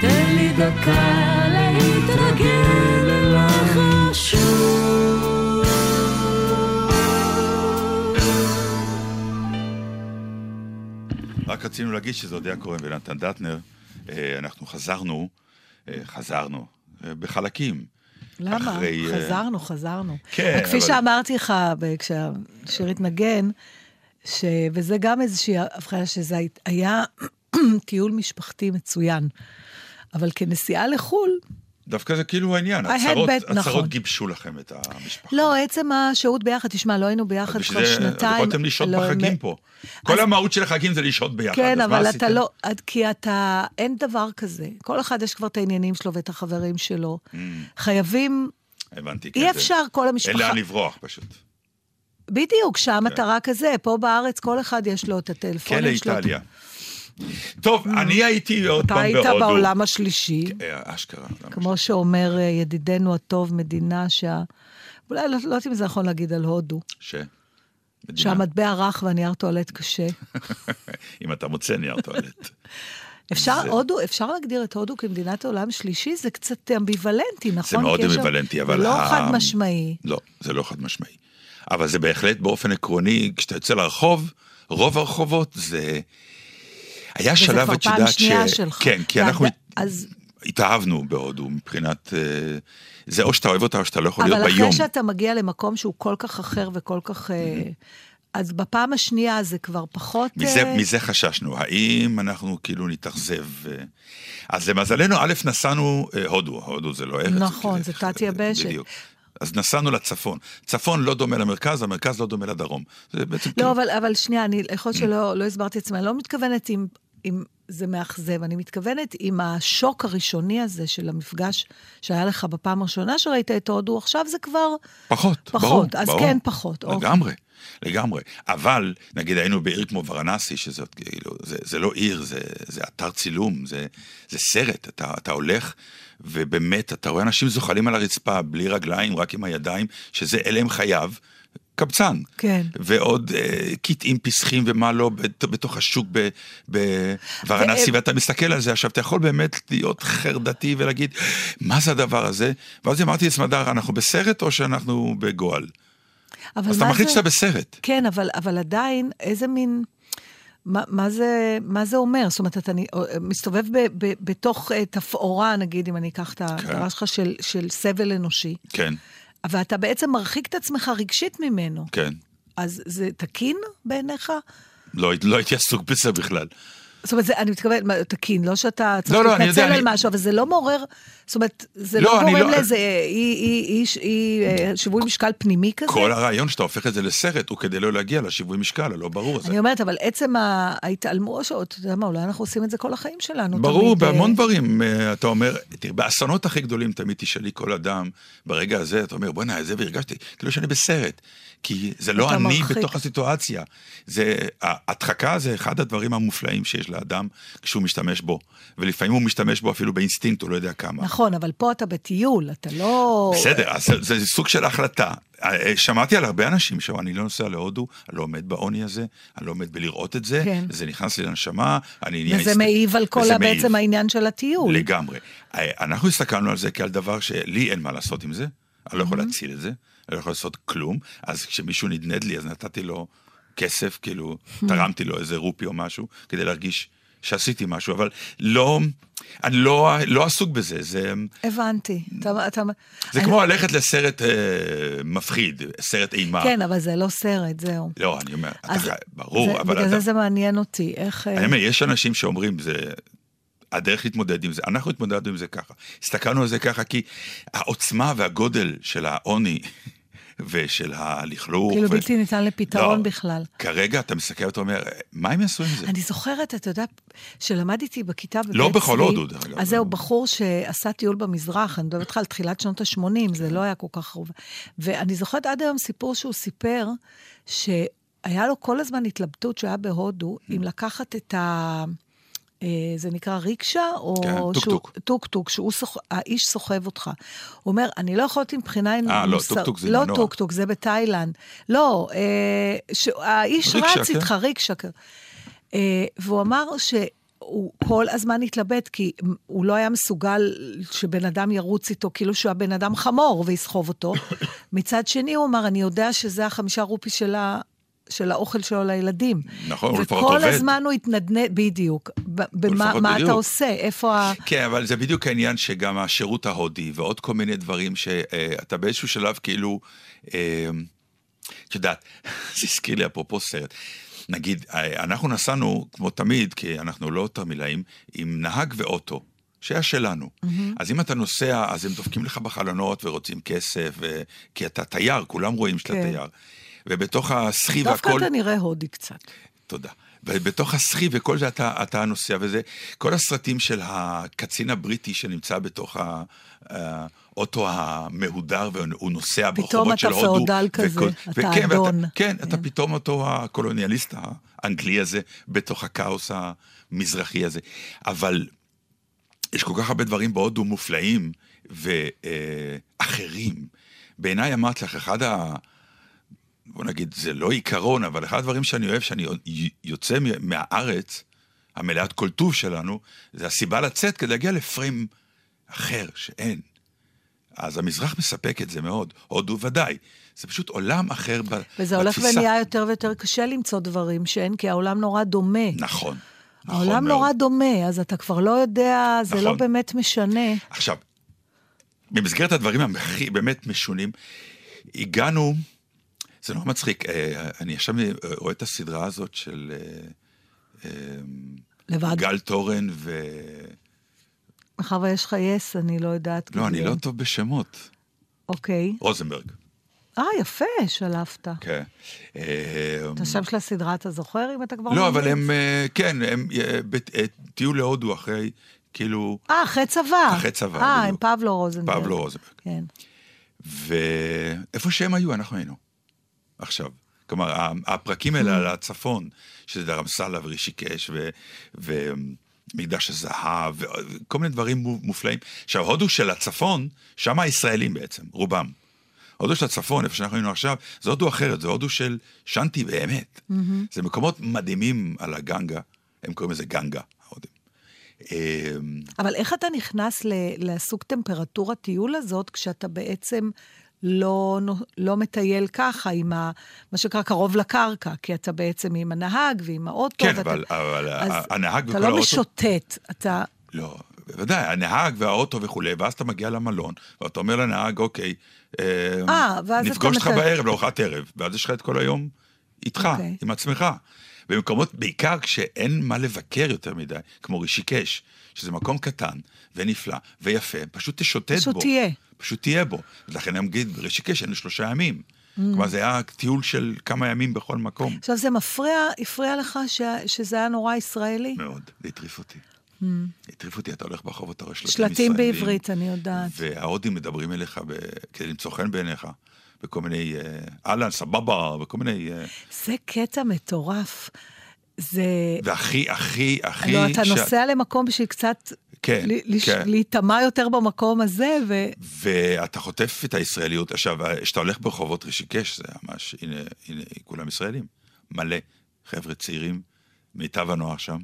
Speaker 3: תן לי דקה להתרגל אליך שוב.
Speaker 2: רק רצינו להגיד שזה אודיה כהן ונתן דטנר. אה, אנחנו חזרנו, אה, חזרנו, אה, בחלקים,
Speaker 1: למה?
Speaker 2: אחרי,
Speaker 1: חזרנו, חזרנו.
Speaker 2: כן,
Speaker 1: כפי
Speaker 2: אבל-
Speaker 1: שאמרתי לך כשהשיר התנגן, ש... וזה גם איזושהי הבחנה שזה הי- היה טיול משפחתי מצוין. אבל כנסיעה לחו"ל,
Speaker 2: דווקא זה כאילו העניין, הצהרות,
Speaker 1: bet, נכון.
Speaker 2: הצהרות גיבשו לכם את המשפחה.
Speaker 1: לא, עצם השהות ביחד, תשמע, לא היינו ביחד
Speaker 2: אז
Speaker 1: כבר
Speaker 2: בשביל זה
Speaker 1: שנתיים.
Speaker 2: יכולתם לשהות
Speaker 1: לא,
Speaker 2: בחגים
Speaker 1: מ-
Speaker 2: פה. כל המהות של החגים זה לשהות ביחד,
Speaker 1: כן,
Speaker 2: אז
Speaker 1: אבל
Speaker 2: עשיתם?
Speaker 1: אתה לא, כי אתה, אין דבר כזה. כל אחד יש כבר את העניינים שלו ואת החברים שלו. חייבים,
Speaker 2: הבנתי, כן.
Speaker 1: אי אפשר כל
Speaker 2: אין
Speaker 1: המשפחה.
Speaker 2: לאן לברוח פשוט.
Speaker 1: בדיוק,
Speaker 2: כן.
Speaker 1: שהמטרה כזה, פה בארץ כל אחד יש לו את הטלפונים
Speaker 2: כלא
Speaker 1: שלו.
Speaker 2: איטליה. טוב, אני הייתי עוד
Speaker 1: אתה
Speaker 2: פעם
Speaker 1: היית
Speaker 2: בהודו.
Speaker 1: בעולם השלישי,
Speaker 2: אה, אשכרה.
Speaker 1: כמו שאומר אה, ידידנו הטוב, מדינה שה... אולי לא לא יודעת אם זה נכון להגיד על הודו,
Speaker 2: ש...
Speaker 1: שהמטבע רך והנייר טואלט קשה.
Speaker 2: אם אתה מוצא נייר טואלט.
Speaker 1: אפשר,
Speaker 2: זה-
Speaker 1: הודו, אפשר להגדיר את הודו כמדינת עולם שלישי? זה קצת אמביוולנטי, נכון?
Speaker 2: זה מאוד
Speaker 1: שם-
Speaker 2: אמביוולנטי, אבל...
Speaker 1: זה לא
Speaker 2: ה-
Speaker 1: חד משמעי.
Speaker 2: לא, זה לא חד משמעי. אבל זה בהחלט באופן עקרוני, כשאתה יוצא לרחוב, רוב הרחובות זה... היה
Speaker 1: וזה
Speaker 2: שלב,
Speaker 1: כבר
Speaker 2: את יודעת,
Speaker 1: שנייה שלך.
Speaker 2: כן, כי אנחנו
Speaker 1: אז-
Speaker 2: התאהבנו בהודו מבחינת... אה, זה או שאתה אוהב אותה או שאתה לא יכול להיות
Speaker 1: אבל
Speaker 2: ביום.
Speaker 1: אחרי שאתה מגיע למקום שהוא כל כך אחר וכל כך... אה, אז בפעם השנייה זה כבר פחות...
Speaker 2: מזה,
Speaker 1: אה,
Speaker 2: מזה חששנו, האם אנחנו כאילו נתאכזב? אז למזלנו, א', נסענו, הודו, הודו זה לא ארץ.
Speaker 1: נכון, זה תת-יבשת.
Speaker 2: בדיוק. אז נסענו לצפון. צפון לא דומה למרכז, המרכז לא דומה לדרום. זה בעצם כאילו...
Speaker 1: לא, אבל, אבל שנייה, אני יכול שלא לא הסברתי את עצמי, אני לא מתכוונת אם, אם זה מאכזב, אני מתכוונת עם השוק הראשוני הזה של המפגש שהיה לך בפעם הראשונה שראית את הודו, עכשיו זה כבר...
Speaker 2: פחות,
Speaker 1: פחות,
Speaker 2: ברור.
Speaker 1: אז
Speaker 2: ברור.
Speaker 1: כן, פחות, אוקיי.
Speaker 2: לגמרי, לגמרי. אבל, נגיד היינו בעיר כמו ורנסי, שזאת כאילו, זה, זה לא עיר, זה, זה אתר צילום, זה, זה סרט. אתה, אתה הולך, ובאמת, אתה רואה אנשים זוחלים על הרצפה, בלי רגליים, רק עם הידיים, שזה אלה הם חייו. קבצן.
Speaker 1: כן.
Speaker 2: ועוד אה, קטעים פסחים ומה לא בת- בתוך השוק בוורנסי,
Speaker 1: ו-
Speaker 2: ואתה מסתכל על זה, עכשיו אתה יכול באמת להיות חרדתי ולהגיד, מה זה הדבר הזה? ואז אמרתי לסמדר, אנחנו בסרט או שאנחנו בגועל? אז אתה מחליט
Speaker 1: זה-
Speaker 2: שאתה בסרט.
Speaker 1: כן, אבל, אבל עדיין, איזה מין... מה, מה, זה, מה זה אומר? זאת אומרת, אתה נ- מסתובב ב, ב, בתוך אה, תפאורה, נגיד, אם אני אקח את ההגדרה שלך, של, של סבל אנושי,
Speaker 2: כן,
Speaker 1: ואתה בעצם מרחיק את עצמך רגשית ממנו.
Speaker 2: כן.
Speaker 1: אז זה תקין בעיניך?
Speaker 2: לא, לא הייתי עסוק בזה בכלל.
Speaker 1: זאת אומרת, זה, אני מתכוונת, מה, תקין, לא שאתה צריך
Speaker 2: לא, לא,
Speaker 1: להתנצל
Speaker 2: יודע,
Speaker 1: על
Speaker 2: אני-
Speaker 1: משהו, אבל זה לא מעורר, זאת אומרת, זה
Speaker 2: לא,
Speaker 1: לא, גורם
Speaker 2: לא-
Speaker 1: לאיזה אי, אי, אי, אי, אה, שיווי משקל פנימי כזה?
Speaker 2: כל הרעיון שאתה הופך את זה לסרט הוא כדי לא להגיע לשיווי משקל, הלא ברור הזה.
Speaker 1: אני אומרת, אבל עצם ה- ההתעלמות, או אתה יודע מה, אולי אנחנו עושים את זה כל החיים שלנו.
Speaker 2: ברור,
Speaker 1: תמיד, אה,
Speaker 2: בהמון דברים. אה, אתה אומר, תראה, באסונות הכי גדולים תמיד תשאלי כל אדם, ברגע הזה, אתה אומר, בוא'נה, זה והרגשתי, כאילו שאני בסרט. כי זה לא אני
Speaker 1: מרחיק.
Speaker 2: בתוך הסיטואציה. זה, ההדחקה זה אחד הדברים המופלאים שיש לאדם כשהוא משתמש בו. ולפעמים הוא משתמש בו אפילו באינסטינקט, הוא לא יודע כמה.
Speaker 1: נכון, אבל פה אתה בטיול, אתה לא...
Speaker 2: בסדר, אז זה, זה סוג של החלטה. אה, שמעתי על הרבה אנשים שאומרים, אני לא נוסע להודו, אני לא עומד בעוני הזה, אני לא עומד בלראות את זה,
Speaker 1: כן.
Speaker 2: זה נכנס לי לנשמה, אני נהיה...
Speaker 1: וזה מעיב על כל. בעצם העניין של הטיול.
Speaker 2: לגמרי. אה, אנחנו הסתכלנו על זה כעל דבר שלי אין מה לעשות עם זה, אני לא יכול להציל את זה, אני לא יכול לעשות כלום, אז כשמישהו נדנד לי, אז נתתי לו כסף, כאילו, תרמתי לו איזה רופי או משהו, כדי להרגיש שעשיתי משהו, אבל לא, אני לא, לא עסוק בזה, זה...
Speaker 1: הבנתי. אתה, אתה...
Speaker 2: זה
Speaker 1: אני-
Speaker 2: כמו ללכת לסרט אה, מפחיד, סרט אימה.
Speaker 1: כן, אבל זה לא סרט, זהו.
Speaker 2: לא, אני אומר, אתה
Speaker 1: אז
Speaker 2: חי... ברור,
Speaker 1: זה,
Speaker 2: אבל
Speaker 1: בגלל
Speaker 2: אתה...
Speaker 1: זה זה מעניין אותי, איך... אה,
Speaker 2: אני אומר, יש אנשים שאומרים, זה... הדרך להתמודד עם זה, אנחנו התמודדנו עם זה ככה. הסתכלנו על זה ככה כי העוצמה והגודל של העוני ושל הלכלוך...
Speaker 1: כאילו
Speaker 2: ו-
Speaker 1: בלתי ניתן לפתרון
Speaker 2: לא,
Speaker 1: בכלל.
Speaker 2: כרגע אתה מסתכל ואתה אומר, מה הם יעשו עם זה?
Speaker 1: אני זוכרת, אתה יודע, שלמדתי בכיתה בבית
Speaker 2: לא בכל
Speaker 1: צבי,
Speaker 2: הודו, דרך אגב.
Speaker 1: אז זהו, בחור שעשה טיול במזרח, אני מדברת איתך על תחילת שנות ה-80, זה לא היה כל כך רווח. ואני זוכרת עד היום סיפור שהוא סיפר, שהיה לו כל הזמן התלבטות שהוא היה בהודו,
Speaker 2: ממ.
Speaker 1: אם לקחת את ה... אה, זה נקרא ריקשה, או...
Speaker 2: כן, טוק-טוק.
Speaker 1: טוק-טוק, שהוא סוח... האיש סוחב אותך. הוא אומר, אני לא יכולתי מבחינה...
Speaker 2: אה, לא, טוק-טוק זה
Speaker 1: לא
Speaker 2: מנוע.
Speaker 1: טוק-טוק, זה בתאילנד. לא, אה, ש... האיש
Speaker 2: ריקשה,
Speaker 1: רץ
Speaker 2: כן.
Speaker 1: איתך, ריקשה. כן. אה, והוא אמר שהוא כל הזמן התלבט, כי הוא לא היה מסוגל שבן אדם ירוץ איתו, כאילו שהוא הבן אדם חמור ויסחוב אותו. מצד שני, הוא אמר, אני יודע שזה החמישה רופי של. של האוכל שלו לילדים.
Speaker 2: נכון, הוא לפחות
Speaker 1: וכל
Speaker 2: עובד.
Speaker 1: הזמן הוא התנדנד, בדיוק. במה מה אתה
Speaker 2: בדיוק.
Speaker 1: עושה? איפה ה...
Speaker 2: כן, אבל זה בדיוק העניין שגם השירות ההודי ועוד כל מיני דברים שאתה באיזשהו שלב כאילו, אה, את יודעת, זה הזכיר לי אפרופו סרט. נגיד, אה, אנחנו נסענו, כמו תמיד, כי אנחנו לא תרמילאים, עם נהג ואוטו. שהיה שלנו. Mm-hmm. אז אם אתה נוסע, אז הם דופקים לך בחלונות ורוצים כסף, ו... כי אתה תייר, כולם רואים שאתה
Speaker 1: כן.
Speaker 2: תייר. ובתוך הסחי
Speaker 1: דווקא
Speaker 2: והכל...
Speaker 1: אתה נראה הודי קצת.
Speaker 2: תודה. ובתוך הסחי וכל זה אתה, אתה נוסע, וזה, כל הסרטים של הקצין הבריטי שנמצא בתוך האוטו המהודר, והוא נוסע
Speaker 1: פתאום
Speaker 2: ברחובות
Speaker 1: אתה
Speaker 2: של הודו.
Speaker 1: פאודל כזה, אתה
Speaker 2: וכן,
Speaker 1: אדון.
Speaker 2: ואתה, כן, אתה
Speaker 1: כן.
Speaker 2: פתאום אותו הקולוניאליסט האנגלי הזה, בתוך הכאוס המזרחי הזה. אבל יש כל כך הרבה דברים בהודו מופלאים ואחרים. בעיניי אמרתי לך, אחד ה... בוא נגיד, זה לא עיקרון, אבל אחד הדברים שאני אוהב, שאני יוצא מהארץ, המלאת כל טוב שלנו, זה הסיבה לצאת כדי להגיע לפריים אחר, שאין. אז המזרח מספק את זה מאוד, הודו ודאי. זה פשוט עולם אחר ב- בתפיסה.
Speaker 1: וזה הולך ונהיה יותר ויותר קשה למצוא דברים שאין, כי העולם נורא דומה.
Speaker 2: נכון. נכון
Speaker 1: העולם
Speaker 2: מאוד.
Speaker 1: נורא דומה, אז אתה כבר לא יודע, זה לא
Speaker 2: נכון.
Speaker 1: באמת משנה.
Speaker 2: עכשיו, במסגרת הדברים הכי באמת משונים, הגענו, זה נורא מצחיק, אה, אני עכשיו רואה את הסדרה הזאת של אה, אה,
Speaker 1: לבד.
Speaker 2: גל תורן ו...
Speaker 1: מאחר ויש לך יס, אני לא יודעת.
Speaker 2: לא, אני. לא טוב בשמות.
Speaker 1: אוקיי.
Speaker 2: רוזנברג,
Speaker 1: אה, יפה, שלפת.
Speaker 2: כן. אה,
Speaker 1: את השם של הסדרה אתה זוכר, אם אתה כבר...
Speaker 2: לא, אבל? הם, אה, כן, הם אה, אה, טיול להודו אחרי, כאילו,
Speaker 1: אה, אחרי צבא.
Speaker 2: אחרי צבא,
Speaker 1: אה, עם
Speaker 2: בדיוק.
Speaker 1: פבלו רוזנברג.
Speaker 2: פבלו רוזנברג.
Speaker 1: כן.
Speaker 2: ואיפה שהם היו, אנחנו היינו. עכשיו. כלומר, הפרקים האלה על הצפון, שזה דרמסלה ורישיקש ו- ומקדש הזהב, וכל מיני דברים מו- מופלאים. עכשיו, הודו של הצפון, שם הישראלים בעצם, רובם. הודו של הצפון, איפה שאנחנו היינו עכשיו, זה הודו אחרת, זה הודו של שנטי באמת. זה מקומות מדהימים על הגנגה, הם קוראים לזה גנגה, ההודים. אמ,
Speaker 1: אבל איך אתה נכנס לסוג טמפרטורת טיול הזאת, כשאתה בעצם לא, לא מטייל ככה, עם ה, מה שנקרא קרוב לקרקע, כי אתה בעצם עם הנהג ועם האוטו.
Speaker 2: כן,
Speaker 1: ואתה,
Speaker 2: אבל, אבל הנהג
Speaker 1: אתה
Speaker 2: וכל
Speaker 1: לא
Speaker 2: האוטו...
Speaker 1: משוטט, אתה...
Speaker 2: לא, בוודאי, הנהג והאוטו וכולי, ואז אתה מגיע למלון, ואתה אומר לנהג, אוקיי, אה,
Speaker 1: אה,
Speaker 2: נפגוש
Speaker 1: אתה
Speaker 2: אותך בערב לארוחת ערב, ואז יש לך את כל היום איתך,
Speaker 1: אוקיי.
Speaker 2: עם עצמך. במקומות, בעיקר כשאין מה לבקר יותר מדי, כמו רישיקש, שזה מקום קטן ונפלא ויפה, פשוט תשוטט
Speaker 1: פשוט
Speaker 2: בו.
Speaker 1: תהיה.
Speaker 2: פשוט תהיה בו. לכן אני אגיד, ברישיקש היינו שלושה ימים.
Speaker 1: Mm.
Speaker 2: כלומר, זה היה טיול של כמה ימים בכל מקום.
Speaker 1: עכשיו, זה מפריע, הפריע לך ש, שזה היה נורא ישראלי?
Speaker 2: מאוד, זה הטריף אותי. הטריף אותי, אתה הולך ברחוב, אתה רואה שלטים
Speaker 1: Mm. שלטים
Speaker 2: ישראלים.
Speaker 1: בעברית, אני יודעת.
Speaker 2: וההודים מדברים אליך ב... כדי למצוא חן בעיניך, בכל מיני אה, אהלן, סבבה, וכל מיני... אה,
Speaker 1: זה קטע מטורף. זה...
Speaker 2: והכי, הכי, הכי...
Speaker 1: לא, אתה
Speaker 2: ש-
Speaker 1: נוסע למקום בשביל קצת...
Speaker 2: כן,
Speaker 1: ל- לש-
Speaker 2: כן.
Speaker 1: להיטמע יותר במקום הזה, ו...
Speaker 2: ואתה חוטף את הישראליות. עכשיו, כשאתה הולך ברחובות רישיקש, זה ממש, הנה, הנה, כולם ישראלים. מלא חבר'ה צעירים, מיטב הנוער שם.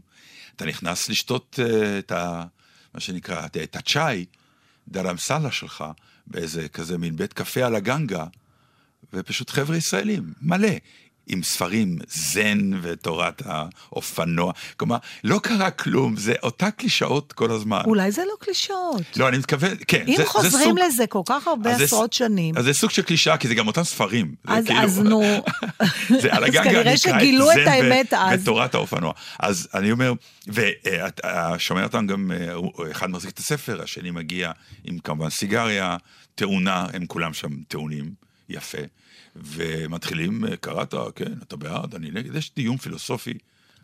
Speaker 2: אתה נכנס לשתות uh, את ה... מה שנקרא, את- את הצ'אי, דרמסלה שלך, באיזה כזה מין בית קפה על הגנגה, ופשוט חבר'ה ישראלים, מלא. עם ספרים, זן ותורת האופנוע. כלומר, לא קרה כלום, זה אותה קלישאות כל הזמן.
Speaker 1: אולי זה לא קלישאות.
Speaker 2: לא, אני מתכוון, כן.
Speaker 1: אם
Speaker 2: זה, זה
Speaker 1: חוזרים
Speaker 2: סוג,
Speaker 1: לזה כל כך הרבה
Speaker 2: זה-
Speaker 1: עשרות שנים,
Speaker 2: אז זה סוג של קלישאה, כי זה גם אותם ספרים. זה
Speaker 1: אז
Speaker 2: כאילו-
Speaker 1: אז נו...
Speaker 2: זה על הגנגה
Speaker 1: כנראה שגילו את
Speaker 2: זן ו-
Speaker 1: האמת אז.
Speaker 2: ותורת האופנוע. אז אני אומר, והשומע אותם גם, אה, אחד מחזיק את הספר, השני מגיע עם כמובן סיגריה, טעונה, הם כולם שם טעונים, יפה. ומתחילים, קראת, כן, אתה בעד, אני נגד, יש דיון פילוסופי.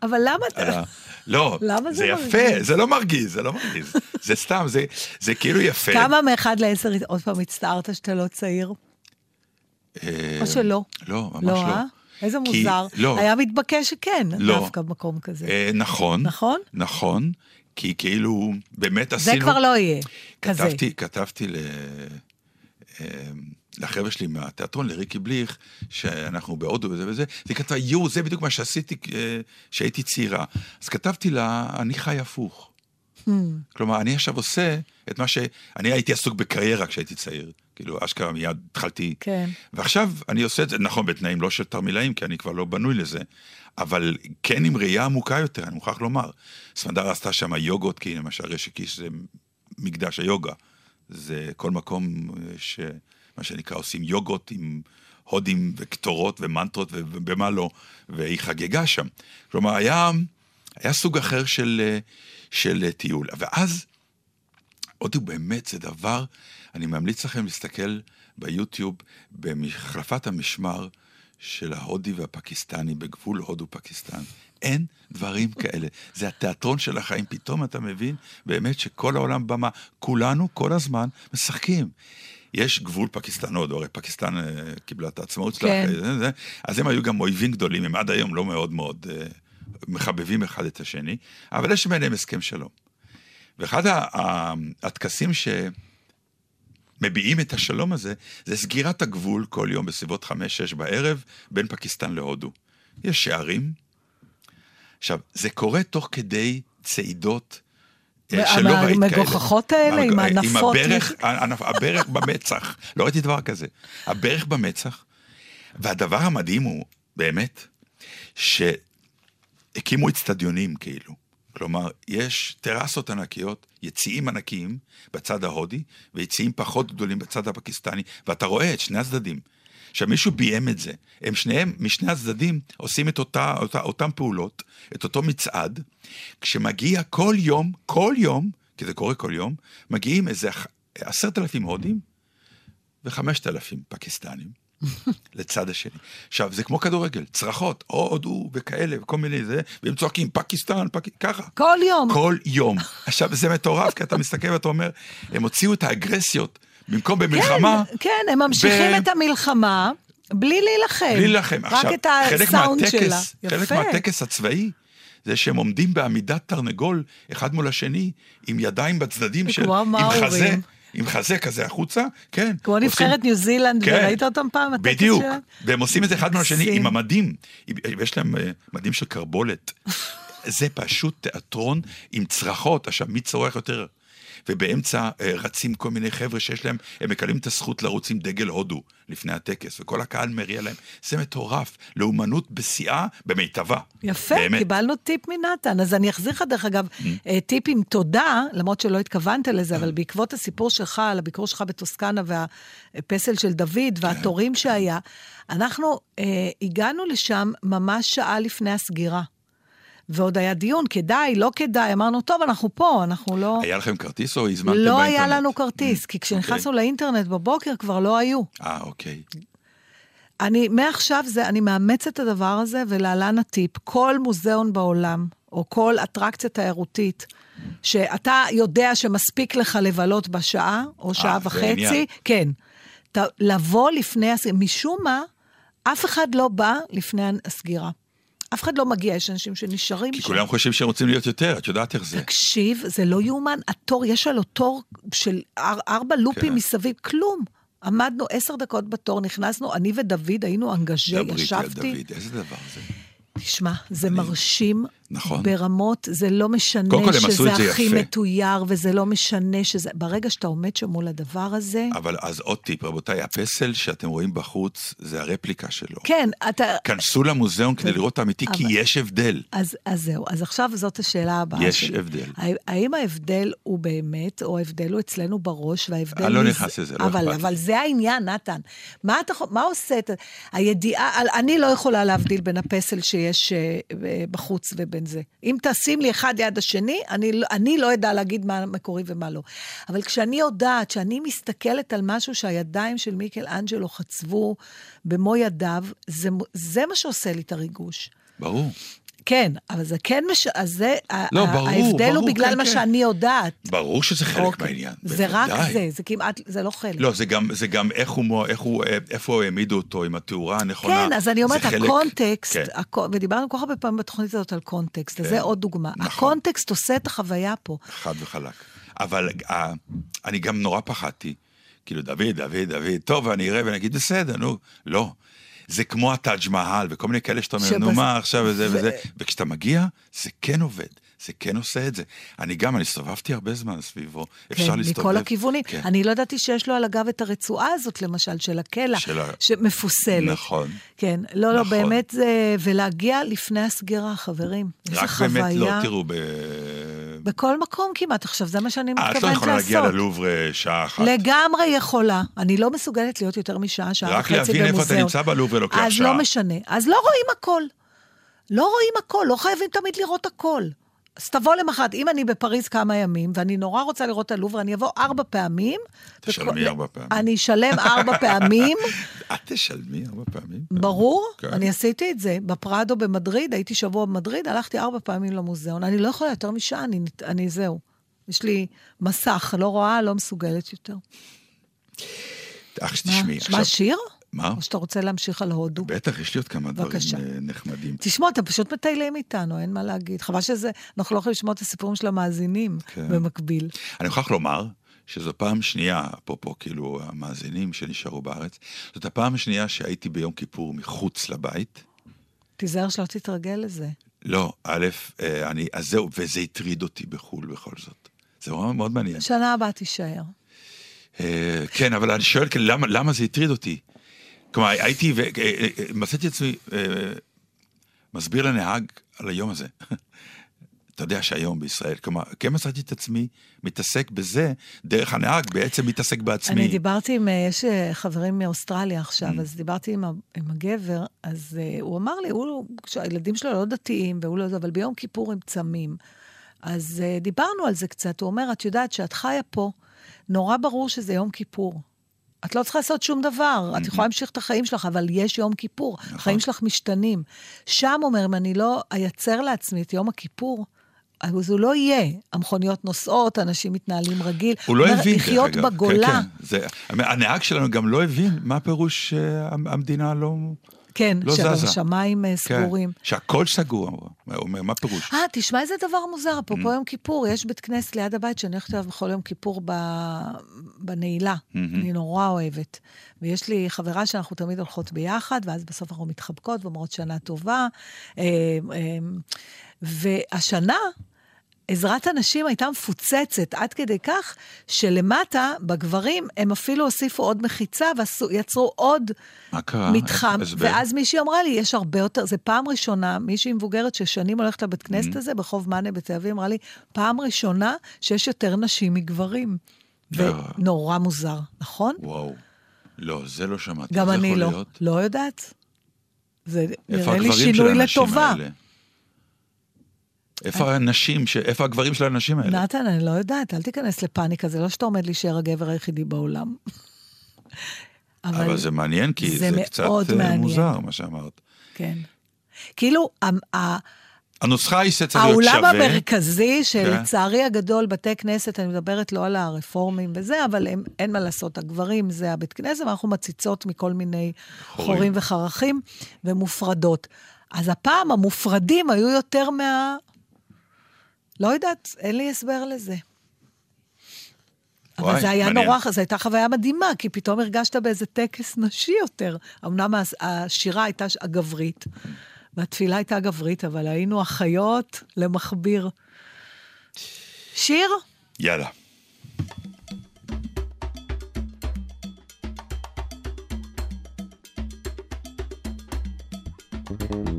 Speaker 1: אבל למה אתה...
Speaker 2: לא,
Speaker 1: למה זה
Speaker 2: זה יפה,
Speaker 1: מרגיז?
Speaker 2: זה לא מרגיז, זה לא מרגיז. זה סתם, זה- זה כאילו יפה.
Speaker 1: כמה מאחד לעשר עוד פעם הצטערת שאתה לא צעיר?
Speaker 2: אה,
Speaker 1: או שלא?
Speaker 2: לא, ממש
Speaker 1: לא,
Speaker 2: לא.
Speaker 1: אה? איזה
Speaker 2: כי-
Speaker 1: מוזר.
Speaker 2: לא.
Speaker 1: היה מתבקש שכן,
Speaker 2: לא.
Speaker 1: דווקא במקום כזה.
Speaker 2: אה, נכון.
Speaker 1: נכון?
Speaker 2: נכון, כי כאילו, באמת
Speaker 1: זה
Speaker 2: עשינו...
Speaker 1: כבר לא יהיה, כזה.
Speaker 2: כתבתי, כתבתי ל... אה, לחבר'ה שלי מהתיאטרון, לריקי בליך, שאנחנו בהודו וזה וזה, היא כתבה, יואו, זה בדיוק מה שעשיתי אה, כשהייתי צעירה. אז כתבתי לה, אני חי הפוך. כלומר, אני עכשיו עושה את מה ש... אני הייתי עסוק בקריירה כשהייתי צעיר. כאילו, אשכרה מיד התחלתי.
Speaker 1: כן.
Speaker 2: ועכשיו אני עושה את זה, נכון, בתנאים לא של תרמילאים, כי אני כבר לא בנוי לזה, אבל כן עם ראייה עמוקה יותר, אני מוכרח לומר. סמדר עשתה שם יוגות, כי למשל רשקיש זה מקדש היוגה. זה כל מקום ש... מה שנקרא, עושים יוגות עם הודים וקטורות ומנטרות ובמה לא, והיא חגגה שם. כלומר, היה, היה סוג אחר של, של טיול. ואז, הודו באמת זה דבר, אני ממליץ לכם להסתכל ביוטיוב במחלפת המשמר של ההודי והפקיסטני בגבול הודו-פקיסטן. אין דברים כאלה. זה התיאטרון של החיים. פתאום אתה מבין באמת שכל העולם במה, כולנו כל הזמן משחקים. יש גבול פקיסטן-הודו, הרי פקיסטן אה, קיבלה את העצמאות שלה,
Speaker 1: כן.
Speaker 2: אז הם היו גם אויבים גדולים, הם עד היום לא מאוד מאוד אה, מחבבים אחד את השני, אבל יש ביניהם הסכם שלום. ואחד הטקסים שמביעים את השלום הזה, זה סגירת הגבול כל יום בסביבות 5-6 בערב בין פקיסטן להודו. יש שערים. עכשיו, זה קורה תוך כדי צעידות שלא
Speaker 1: מה-
Speaker 2: ראית כאלה.
Speaker 1: המגוחכות האלה, עם
Speaker 2: המג-
Speaker 1: הנפות?
Speaker 2: עם הברך, הברך במצח. לא ראיתי דבר כזה. הברך במצח. והדבר המדהים הוא, באמת, שהקימו אצטדיונים כאילו. כלומר, יש טרסות ענקיות, יציאים ענקיים בצד ההודי, ויציאים פחות גדולים בצד הפקיסטני, ואתה רואה את שני הצדדים. עכשיו, מישהו ביים את זה. הם שניהם, משני הצדדים, עושים את אותה, אותה, אותם פעולות, את אותו מצעד, כשמגיע כל יום, כל יום, כי זה קורה כל יום, מגיעים איזה עשרת אלפים הודים וחמשת אלפים פקיסטנים. לצד השני. עכשיו, זה כמו כדורגל, צרחות, הודו וכאלה, וכל מיני זה, והם צועקים, פקיסטן, פק... ככה.
Speaker 1: כל יום.
Speaker 2: כל יום. עכשיו, זה מטורף, כי אתה מסתכל ואתה אומר, הם הוציאו את האגרסיות, במקום במלחמה,
Speaker 1: כן, כן, הם ממשיכים
Speaker 2: ב-
Speaker 1: את המלחמה בלי להילחם.
Speaker 2: בלי להילחם.
Speaker 1: רק
Speaker 2: עכשיו,
Speaker 1: את
Speaker 2: חלק
Speaker 1: הסאונד שלה.
Speaker 2: מהטקס, חלק
Speaker 1: יפה.
Speaker 2: מהטקס הצבאי, זה שהם עומדים בעמידת תרנגול, אחד מול השני, עם ידיים בצדדים של...
Speaker 1: כמו
Speaker 2: עם
Speaker 1: המאורים.
Speaker 2: חזה, עם חזה כזה החוצה, כן.
Speaker 1: כמו
Speaker 2: עושים-
Speaker 1: נבחרת ניו זילנד,
Speaker 2: כן.
Speaker 1: וראית אותם פעם?
Speaker 2: בדיוק? והם עושים את זה אחד מול השני. עם המדים, ויש להם אה, מדים של קרבולת. זה פשוט תיאטרון עם צרחות, עכשיו מי צורח יותר? ובאמצע אה, רצים כל מיני חבר'ה שיש להם, הם מקבלים את הזכות לרוץ עם דגל הודו לפני הטקס, וכל הקהל מריע להם. זה מטורף, לאומנות בשיאה, במיטבה.
Speaker 1: יפה,
Speaker 2: באמת. Mm.
Speaker 1: קיבלנו טיפ מנתן. אז אני אחזיר לך, דרך אגב, אה, טיפ עם תודה, למרות שלא התכוונת לזה, אבל בעקבות הסיפור שלך, על הביקור שלך בטוסקנה והפסל של דוד
Speaker 2: כן.
Speaker 1: והתורים שהיה, אנחנו אה, הגענו לשם ממש שעה לפני הסגירה. ועוד היה דיון, כדאי, לא כדאי, אמרנו, טוב, אנחנו פה, אנחנו לא...
Speaker 2: היה לכם כרטיס או הזמנתם
Speaker 1: לא
Speaker 2: באינטרנט?
Speaker 1: היה לנו כרטיס, כי כשנכנסנו לאינטרנט בבוקר כבר לא היו.
Speaker 2: אה, אוקיי.
Speaker 1: אני, מעכשיו זה, אני מאמצת את הדבר הזה, ולהלן הטיפ, כל מוזיאון בעולם, או כל אטרקציה תיירותית, שאתה יודע שמספיק לך לבלות בשעה, או שעה
Speaker 2: זה
Speaker 1: וחצי. כן. ת, לבוא לפני הסגירה, משום מה, אף אחד לא בא לפני הסגירה. אף אחד לא מגיע, יש אנשים שנשארים
Speaker 2: כי
Speaker 1: שם.
Speaker 2: כולם חושבים שהם רוצים להיות יותר, את יודעת איך זה.
Speaker 1: תקשיב, זה לא יאומן, התור, יש עלו תור של אר, ארבע לופים
Speaker 2: כן.
Speaker 1: מסביב, כלום. עמדנו עשר דקות בתור, נכנסנו, אני ודוד היינו
Speaker 2: דברי על
Speaker 1: ישבתי.
Speaker 2: דוד, איזה דבר זה?
Speaker 1: תשמע, זה מרשים
Speaker 2: נכון.
Speaker 1: ברמות, זה לא משנה
Speaker 2: קודם כל, את
Speaker 1: שזה
Speaker 2: זה
Speaker 1: הכי
Speaker 2: יפה.
Speaker 1: מתויר, וזה לא משנה שזה... ברגע שאתה עומד שם מול הדבר הזה...
Speaker 2: אבל אז עוד טיפ, רבותיי, הפסל שאתם רואים בחוץ, זה הרפליקה שלו.
Speaker 1: כן, אתה...
Speaker 2: כנסו למוזיאון כדי לראות את האמיתי, כי
Speaker 1: אבל-
Speaker 2: יש הבדל.
Speaker 1: אז, אז זהו, אז עכשיו זאת השאלה הבאה
Speaker 2: יש
Speaker 1: שלי.
Speaker 2: הבדל.
Speaker 1: הא- האם ההבדל הוא באמת, או ההבדל הוא אצלנו בראש, וההבדל...
Speaker 2: אני לא
Speaker 1: מזה-
Speaker 2: נכנס לזה, לא אכפת.
Speaker 1: אבל זה העניין, נתן. מה, אתה, מה עושה את... הידיעה, אני לא יכולה להבדיל בין הפסל שיש אה, בחוץ ובין זה. אם תשים לי אחד ליד השני, אני, לא- אני לא אדע להגיד מה מקורי ומה לא. אבל כשאני יודעת שאני מסתכלת על משהו שהידיים של מיקל אנג'לו חצבו במו ידיו, זה, זה מה שעושה לי את הריגוש.
Speaker 2: ברור.
Speaker 1: כן, אבל זה כן, מש... אז זה,
Speaker 2: לא,
Speaker 1: ה-
Speaker 2: ברור,
Speaker 1: ההבדל הוא
Speaker 2: ברור,
Speaker 1: בגלל
Speaker 2: כן,
Speaker 1: מה
Speaker 2: כן.
Speaker 1: שאני יודעת.
Speaker 2: ברור שזה חלק
Speaker 1: אוקיי.
Speaker 2: מהעניין.
Speaker 1: זה רק
Speaker 2: בוודאי.
Speaker 1: זה, זה כמעט, זה לא חלק.
Speaker 2: לא, זה גם, זה גם איך הוא, איך הוא, אה, איפה העמידו אותו עם התאורה הנכונה.
Speaker 1: כן, אז אני אומרת,
Speaker 2: חלק-
Speaker 1: הקונטקסט,
Speaker 2: כן.
Speaker 1: הקו- ודיברנו כל כך הרבה פעמים בתוכנית הזאת על קונטקסט, אז
Speaker 2: כן,
Speaker 1: זה עוד דוגמה.
Speaker 2: נכון.
Speaker 1: הקונטקסט עושה את החוויה פה.
Speaker 2: חד וחלק. אבל אה, אני גם נורא פחדתי. כאילו, דוד, דוד, דוד, טוב, אני אראה ואני אגיד, בסדר, נו. לא. זה כמו הטאג' מהל וכל מיני כאלה שאתה אומר,
Speaker 1: שבס-
Speaker 2: נו מה עכשיו וזה
Speaker 1: ו-
Speaker 2: וזה, וכשאתה מגיע, זה כן עובד. זה כן עושה את זה. אני גם, אני הסתובבתי הרבה זמן סביבו. אפשר
Speaker 1: כן,
Speaker 2: להסתובב.
Speaker 1: מכל הכיוונים.
Speaker 2: כן.
Speaker 1: אני לא ידעתי שיש לו על הגב את הרצועה הזאת, למשל, של הקלע,
Speaker 2: של ה-
Speaker 1: שמפוסלת.
Speaker 2: נכון.
Speaker 1: כן, לא, לא,
Speaker 2: נכון.
Speaker 1: באמת זה... ולהגיע לפני הסגירה, חברים. איזה
Speaker 2: רק
Speaker 1: חוויה.
Speaker 2: באמת לא, תראו, ב...
Speaker 1: בכל מקום כמעט. עכשיו, זה מה שאני
Speaker 2: אה,
Speaker 1: מתכוונת
Speaker 2: את
Speaker 1: לעשות.
Speaker 2: לא יכולה להגיע ללובר שעה אחת.
Speaker 1: לגמרי יכולה. אני לא מסוגלת להיות יותר משעה, שעה
Speaker 2: רק
Speaker 1: וחצי במוזיאון.
Speaker 2: להבין איפה אתה נמצא בלובר לוקח
Speaker 1: אז
Speaker 2: שעה.
Speaker 1: לא משנה. אז לא רואים הכל. לא רואים הכל, לא חייבים תמיד לראות הכל. אז תבוא למחרת, אם אני בפריז כמה ימים, ואני נורא רוצה לראות את הלובר, אני אבוא ארבע פעמים.
Speaker 2: תשלמי ארבע פעמים.
Speaker 1: אני אשלם ארבע פעמים,
Speaker 2: את תשלמי ארבע פעמים?
Speaker 1: ברור,
Speaker 2: כן.
Speaker 1: אני עשיתי את זה. בפרדו במדריד, הייתי שבוע במדריד, הלכתי ארבע פעמים למוזיאון. אני לא יכולה יותר משעה, אני, זהו. יש לי מסך, לא רואה, לא מסוגלת יותר. מה,
Speaker 2: שתשמעי,
Speaker 1: שמע שיר?
Speaker 2: מה?
Speaker 1: או שאתה רוצה להמשיך על הודו?
Speaker 2: בטח, יש לי עוד כמה דברים
Speaker 1: בבקשה.
Speaker 2: אה, נחמדים.
Speaker 1: תשמעו, אתם פשוט מטיילים איתנו, אין מה להגיד. חבל שזה, אנחנו לא יכולים לשמוע את הסיפורים של המאזינים
Speaker 2: כן.
Speaker 1: במקביל.
Speaker 2: אני מוכרח לומר שזו פעם שנייה, אפרופו כאילו המאזינים שנשארו בארץ, זאת הפעם השנייה שהייתי ביום כיפור מחוץ לבית.
Speaker 1: תיזהר שלא תתרגל לזה.
Speaker 2: לא, א', אה, אני, אז זהו, וזה הטריד אותי בחו"ל בכל זאת. זה מאוד, מאוד מעניין.
Speaker 1: שנה הבאה תישאר.
Speaker 2: אה, כן, אבל אני שואל, כאילו, למה, למה זה הטריד אותי? כלומר, הייתי, ומצאתי עצמי אה, מסביר לנהג על היום הזה. אתה יודע שהיום בישראל, כלומר, כן מצאתי את עצמי מתעסק בזה, דרך הנהג בעצם מתעסק בעצמי.
Speaker 1: אני דיברתי עם, אה, יש אה, חברים מאוסטרליה
Speaker 2: Mm.
Speaker 1: עכשיו, אז דיברתי עם, עם הגבר, אז uh, הוא אמר לי, הוא, שהילדים שלו לא דתיים, והוא לא אבל ביום כיפור הם צמים. אז uh, דיברנו על זה קצת, הוא אומר, את יודעת שאת חיה פה, נורא ברור שזה יום כיפור. את לא צריכה לעשות שום דבר, את יכולה להמשיך את החיים שלך, אבל יש יום כיפור,
Speaker 2: נכון.
Speaker 1: החיים שלך משתנים. שם, אומר, אם אני לא אייצר לעצמי את יום הכיפור, אז הוא לא יהיה. המכוניות נוסעות, אנשים מתנהלים רגיל.
Speaker 2: הוא לא
Speaker 1: אומר,
Speaker 2: הבין, דרך
Speaker 1: לחיות
Speaker 2: אגב.
Speaker 1: בגולה.
Speaker 2: כן, כן. זה, הנהג שלנו גם לא הבין מה פירוש אה, המדינה לא...
Speaker 1: כן,
Speaker 2: לא.
Speaker 1: שהשמיים אה,
Speaker 2: כן,
Speaker 1: סגורים.
Speaker 2: שהכל סגור, הוא אומר, מה פירוש?
Speaker 1: אה, תשמע איזה דבר מוזר,
Speaker 2: Mm.
Speaker 1: אפרופו יום כיפור, יש בית כנסת ליד הבית שאני הולכת אליו בכל יום כיפור ב... בנעילה. אני נורא אוהבת. ויש לי חברה שאנחנו תמיד הולכות ביחד, ואז בסוף אנחנו מתחבקות ואומרות שנה טובה. אה, אה, והשנה, עזרת הנשים הייתה מפוצצת עד כדי כך שלמטה, בגברים, הם אפילו הוסיפו עוד מחיצה ויצרו עוד? מתחם. ואז מישהי אמרה לי, יש הרבה יותר, זה פעם ראשונה, מישהי מבוגרת ששנים הולכת לבית
Speaker 2: Mm-hmm.
Speaker 1: כנסת הזה, ברחוב מאנה בתל אביב, אמרה לי, פעם ראשונה שיש יותר נשים מגברים.
Speaker 2: לא.
Speaker 1: ונורא מוזר, נכון?
Speaker 2: וואו. לא, זה לא שמעתי.
Speaker 1: גם אני לא.
Speaker 2: להיות?
Speaker 1: לא יודעת. זה נראה לי שינוי לטובה.
Speaker 2: האלה? איפה הנשים, ש- איפה הגברים של האנשים האלה?
Speaker 1: נתן, אני לא יודעת, אל תיכנס לפאניקה, זה לא שאתה עומד להישאר הגבר היחידי בעולם.
Speaker 2: אבל זה מעניין, כי
Speaker 1: זה
Speaker 2: זה קצת אה,
Speaker 1: מעניין.
Speaker 2: מוזר, מה שאמרת.
Speaker 1: כן. כאילו,
Speaker 2: הנוסחה היא שצריך להיות שווה.
Speaker 1: המרכזי, שלצערי
Speaker 2: כן.
Speaker 1: הגדול, בתי כנסת, אני מדברת לא על הרפורמים וזה, אבל הם, אין מה לעשות, הגברים זה הבית כנסת, ואנחנו מציצות מכל מיני
Speaker 2: חורים.
Speaker 1: חורים וחרכים ומופרדות. אז הפעם המופרדים היו יותר מה... לא יודעת, אין לי הסבר לזה. אבל
Speaker 2: וואי,
Speaker 1: זה היה
Speaker 2: מעניין.
Speaker 1: נורא, זו הייתה חוויה מדהימה, כי פתאום הרגשת באיזה טקס נשי יותר. אמנם השירה הייתה הגברית, והתפילה הייתה גברית, אבל היינו אחיות למכביר. שיר?
Speaker 2: יאללה.
Speaker 5: I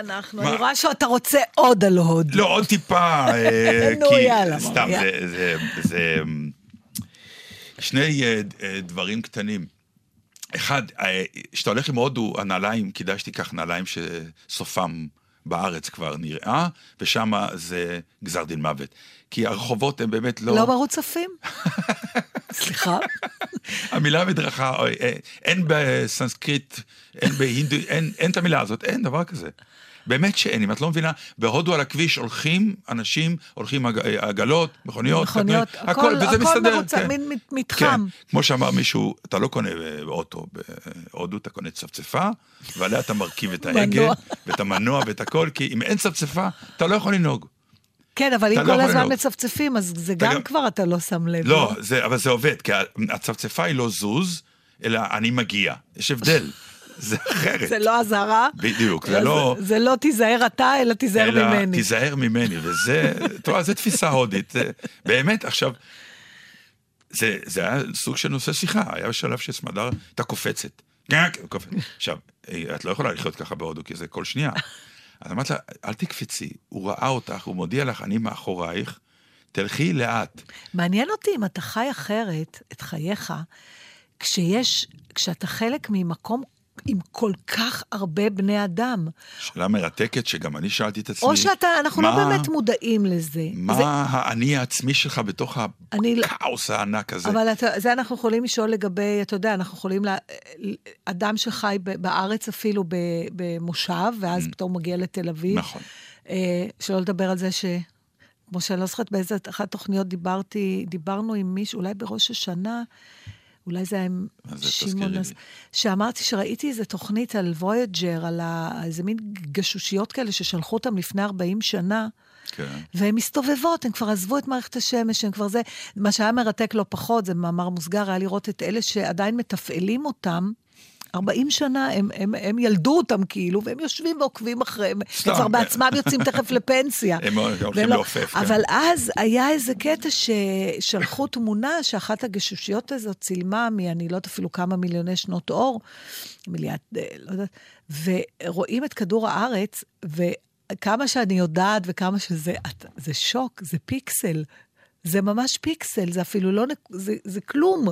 Speaker 1: אנחנו? אני רואה שאתה רוצה עוד על הוד.
Speaker 2: לא, עוד טיפה, אה,
Speaker 1: נו, יאללה,
Speaker 2: סתם. זה- שני אה, אה, דברים קטנים. אחד, כשאתה הולך עם הודו, הנעליים, כדאי שתיקח נעליים שסופם בארץ כבר נראה, ושם זה גזר דין מוות. כי הרחובות הם באמת לא...
Speaker 1: לא מרוצפים? סליחה?
Speaker 2: המילה מדרכה, אין בסנסקריט, אין בהינדו, אין, אין את המילה הזאת, אין דבר כזה. באמת שאין, אם את לא מבינה, בהודו על הכביש הולכים אנשים, הולכים אה, עגלות, מכוניות,
Speaker 1: מכוניות,
Speaker 2: קטנועים,
Speaker 1: הכל-
Speaker 2: וזה
Speaker 1: הכל
Speaker 2: מסתדר.
Speaker 1: מרוצף,
Speaker 2: כן.
Speaker 1: מין מת-
Speaker 2: כן,
Speaker 1: מתחם.
Speaker 2: כמו שאמר מישהו, אתה לא קונה אה, אוטו בהודו, אתה קונה צפצפה, ועליה אתה מרכיב את ההגה. ואת המנוע ואת הכל, כי אם אין צפצפה, אתה לא יכול לנהוג.
Speaker 1: כן, אבל אם
Speaker 2: לא
Speaker 1: כל הזמן. מצפצפים, אז זה גם
Speaker 2: גם-
Speaker 1: כבר אתה לא שם לב.
Speaker 2: לא, זה, אבל זה עובד, כי הצפצפה היא לא זוז, אלא אני מגיע. יש הבדל, זה אחרת.
Speaker 1: זה לא אזהרה.
Speaker 2: בדיוק, זה לא...
Speaker 1: זה לא תיזהר אתה, אלא תיזהר
Speaker 2: אלא
Speaker 1: ממני.
Speaker 2: תיזהר ממני, וזה, אתה יודע, זו תפיסה הודית. באמת, עכשיו, זה, זה היה סוג של נושא שיחה, היה שלב שסמדר הייתה קופצת. גאק, קופצת. עכשיו, אה, את לא יכולה לחיות ככה בהודו, כי זה כל שנייה. אז אמרת לה, אל תקפצי, הוא ראה אותך, הוא מודיע לך, אני מאחורייך, תלכי לאט.
Speaker 1: מעניין אותי אם אתה חי אחרת את חייך, כשיש, כשאתה חלק ממקום עם כל כך הרבה בני אדם.
Speaker 2: שאלה מרתקת, שגם אני שאלתי את עצמי.
Speaker 1: או שאתה, אנחנו לא
Speaker 2: מה-
Speaker 1: באמת מודעים לזה.
Speaker 2: מה
Speaker 1: זה,
Speaker 2: האני העצמי שלך בתוך
Speaker 1: אני לא-
Speaker 2: הכאוס הענק הזה?
Speaker 1: אבל אתה, זה אנחנו יכולים לשאול לגבי, אתה יודע, אנחנו יכולים, לה, אדם שחי בארץ אפילו במושב, ואז פתאום מגיע לתל אביב.
Speaker 2: Mm. נכון.
Speaker 1: אה, שלא לדבר על זה ש... כמו שאני לא זוכרת באיזה אחת התוכניות דיברתי, דיברנו עם מישהו, אולי בראש השנה, אולי זה היה עם שמעון, אז. שאמרתי שראיתי איזה תוכנית על וויג'ר, על ה- איזה מין גשושיות כאלה ששלחו אותם לפני 40 שנה.
Speaker 2: כן.
Speaker 1: והן מסתובבות, הן כבר עזבו את מערכת השמש, הן כבר זה. מה שהיה מרתק לא פחות, זה מאמר מוסגר, היה לראות את אלה שעדיין מתפעלים אותם. 40 שנה, הם, הם, הם ילדו אותם כאילו, והם יושבים ועוקבים אחריהם. הם כבר בעצמם יוצאים תכף לפנסיה.
Speaker 2: הם הולכים
Speaker 1: לא-
Speaker 2: לעופף, כן.
Speaker 1: אבל אז היה איזה קטע ששלחו תמונה שאחת הגשושיות הזאת צילמה מ-אני לא יודעת אפילו כמה מיליוני שנות אור, מיליארד, אה, לא יודעת, ורואים את כדור הארץ, וכמה שאני יודעת וכמה שזה, זה שוק, זה פיקסל. זה ממש פיקסל, זה אפילו לא, זה, זה כלום.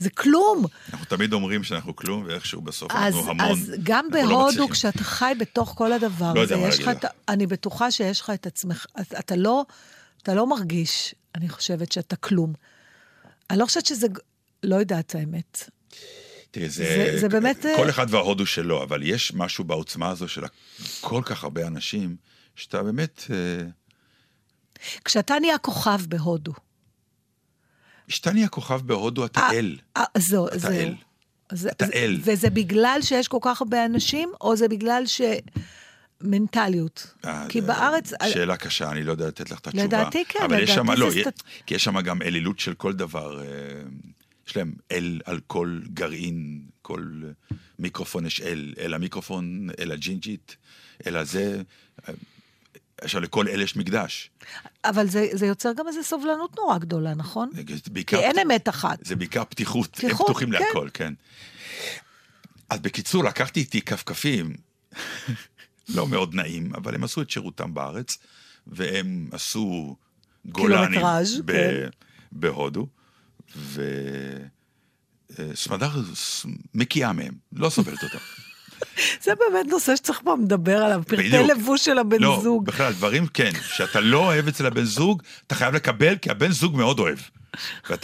Speaker 1: זה כלום.
Speaker 2: אנחנו תמיד אומרים שאנחנו כלום, ואיכשהו בסוף
Speaker 1: אז,
Speaker 2: אנחנו המון.
Speaker 1: אז גם
Speaker 2: לא
Speaker 1: בהודו,
Speaker 2: מצליחים.
Speaker 1: כשאתה חי בתוך כל הדבר
Speaker 2: לא
Speaker 1: הזה, יש לך את... אני בטוחה שיש לך את עצמך, אתה- אתה לא, אתה לא מרגיש, אני חושבת שאתה כלום. אני לא חושבת שזה... לא יודעת האמת.
Speaker 2: תראי, זה,
Speaker 1: זה- זה באמת, אה,
Speaker 2: כל אחד וההודו שלו, אבל יש משהו בעוצמה הזו של כל כך הרבה אנשים, שאתה באמת, אה,
Speaker 1: כשאתה נהיה כוכב בהודו,
Speaker 2: כשאתה נהיה כוכב בהודו, אתה
Speaker 1: אה,
Speaker 2: אל.
Speaker 1: אה, זהו, זהו.
Speaker 2: אתה אל.
Speaker 1: וזה בגלל שיש כל כך הרבה אנשים, או זה בגלל ש... מנטליות.
Speaker 2: אה,
Speaker 1: כי בארץ...
Speaker 2: שאלה קשה, אני לא יודע לתת לך את התשובה.
Speaker 1: לדעתי כן,
Speaker 2: אבל יש
Speaker 1: לדעתי
Speaker 2: שם,
Speaker 1: זה
Speaker 2: לא,
Speaker 1: סטט-
Speaker 2: כי יש שם גם אלילות של כל דבר. יש להם אל על כל גרעין, כל מיקרופון יש אל, אל המיקרופון, אל הג'ינג'ית, אל הזה. אה, עכשיו, לכל אל יש מקדש.
Speaker 1: אבל זה, זה יוצר גם איזו סובלנות נורא גדולה, נכון?
Speaker 2: זה
Speaker 1: כי
Speaker 2: בעיקר,
Speaker 1: אין אמת אחת.
Speaker 2: זה בעיקר פתיחות, הם
Speaker 1: פתיחות,
Speaker 2: פתוחים
Speaker 1: כן.
Speaker 2: להכל, כן. אז בקיצור, לקחתי איתי כפכפים, לא מאוד נעים, אבל הם עשו את שירותם בארץ, והם עשו גולנים ב-
Speaker 1: כן.
Speaker 2: בהודו, וסמדר מקיאה מהם, לא סובלת אותם.
Speaker 1: זה באמת נושא שצריך פה לדבר עליו, פרטי. לבוש של הבן
Speaker 2: לא,
Speaker 1: זוג.
Speaker 2: בכלל, דברים, כן, שאתה לא אוהב אצל הבן זוג, אתה חייב לקבל, כי הבן זוג מאוד אוהב.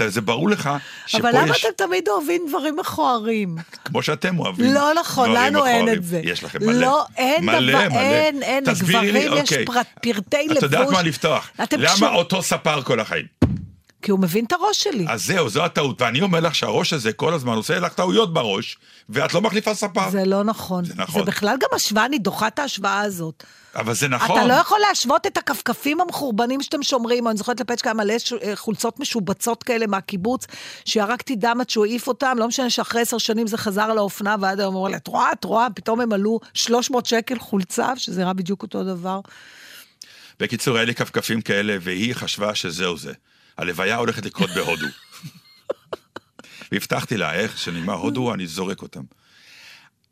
Speaker 2: וזה ברור לך שפה
Speaker 1: אבל למה
Speaker 2: יש,
Speaker 1: אתם תמיד אוהבים דברים מכוערים?
Speaker 2: כמו שאתם אוהבים.
Speaker 1: לא נכון, לנו אין. את זה.
Speaker 2: יש לכם מלא.
Speaker 1: לא, אין
Speaker 2: מלא,
Speaker 1: דבר,
Speaker 2: מלא.
Speaker 1: אין, אין,
Speaker 2: תסבירי לי,
Speaker 1: לגברים יש
Speaker 2: אוקיי.
Speaker 1: פרט- פרטי לבוש.
Speaker 2: את יודעת מה לפתוח. למה
Speaker 1: קשור-
Speaker 2: אותו ספר כל החיים?
Speaker 1: כי הוא מבין את הראש שלי.
Speaker 2: אז זהו, זו הטעות. ואני אומר לך שהראש הזה כל הזמן עושה לך טעויות בראש, ואת לא מחליפה ספר.
Speaker 1: זה לא נכון.
Speaker 2: זה נכון.
Speaker 1: זה בכלל גם השוואה, אני דוחה את ההשוואה הזאת.
Speaker 2: אבל זה נכון.
Speaker 1: אתה לא יכול להשוות את הכפכפים המחורבנים שאתם שומרים, אני זוכרת לפצ'קה מלא אה, חולצות משובצות כאלה מהקיבוץ, שירקתי דם עד שהוא העיף אותם, לא משנה שאחרי עשר שנים זה חזר לאופנה, ועד היום אומר לי, את רואה, את רואה, פתאום הם עלו 300 שקל חולצה, שזה נראה בדיוק אותו דבר.
Speaker 2: בקיצור, היה לי כפכפים כאלה, והיא חשבה שזהו זה. הלוויה הולכת לקרות בהודו. והבטחתי לה, איך שנגמר הודו, אני זורק אותם.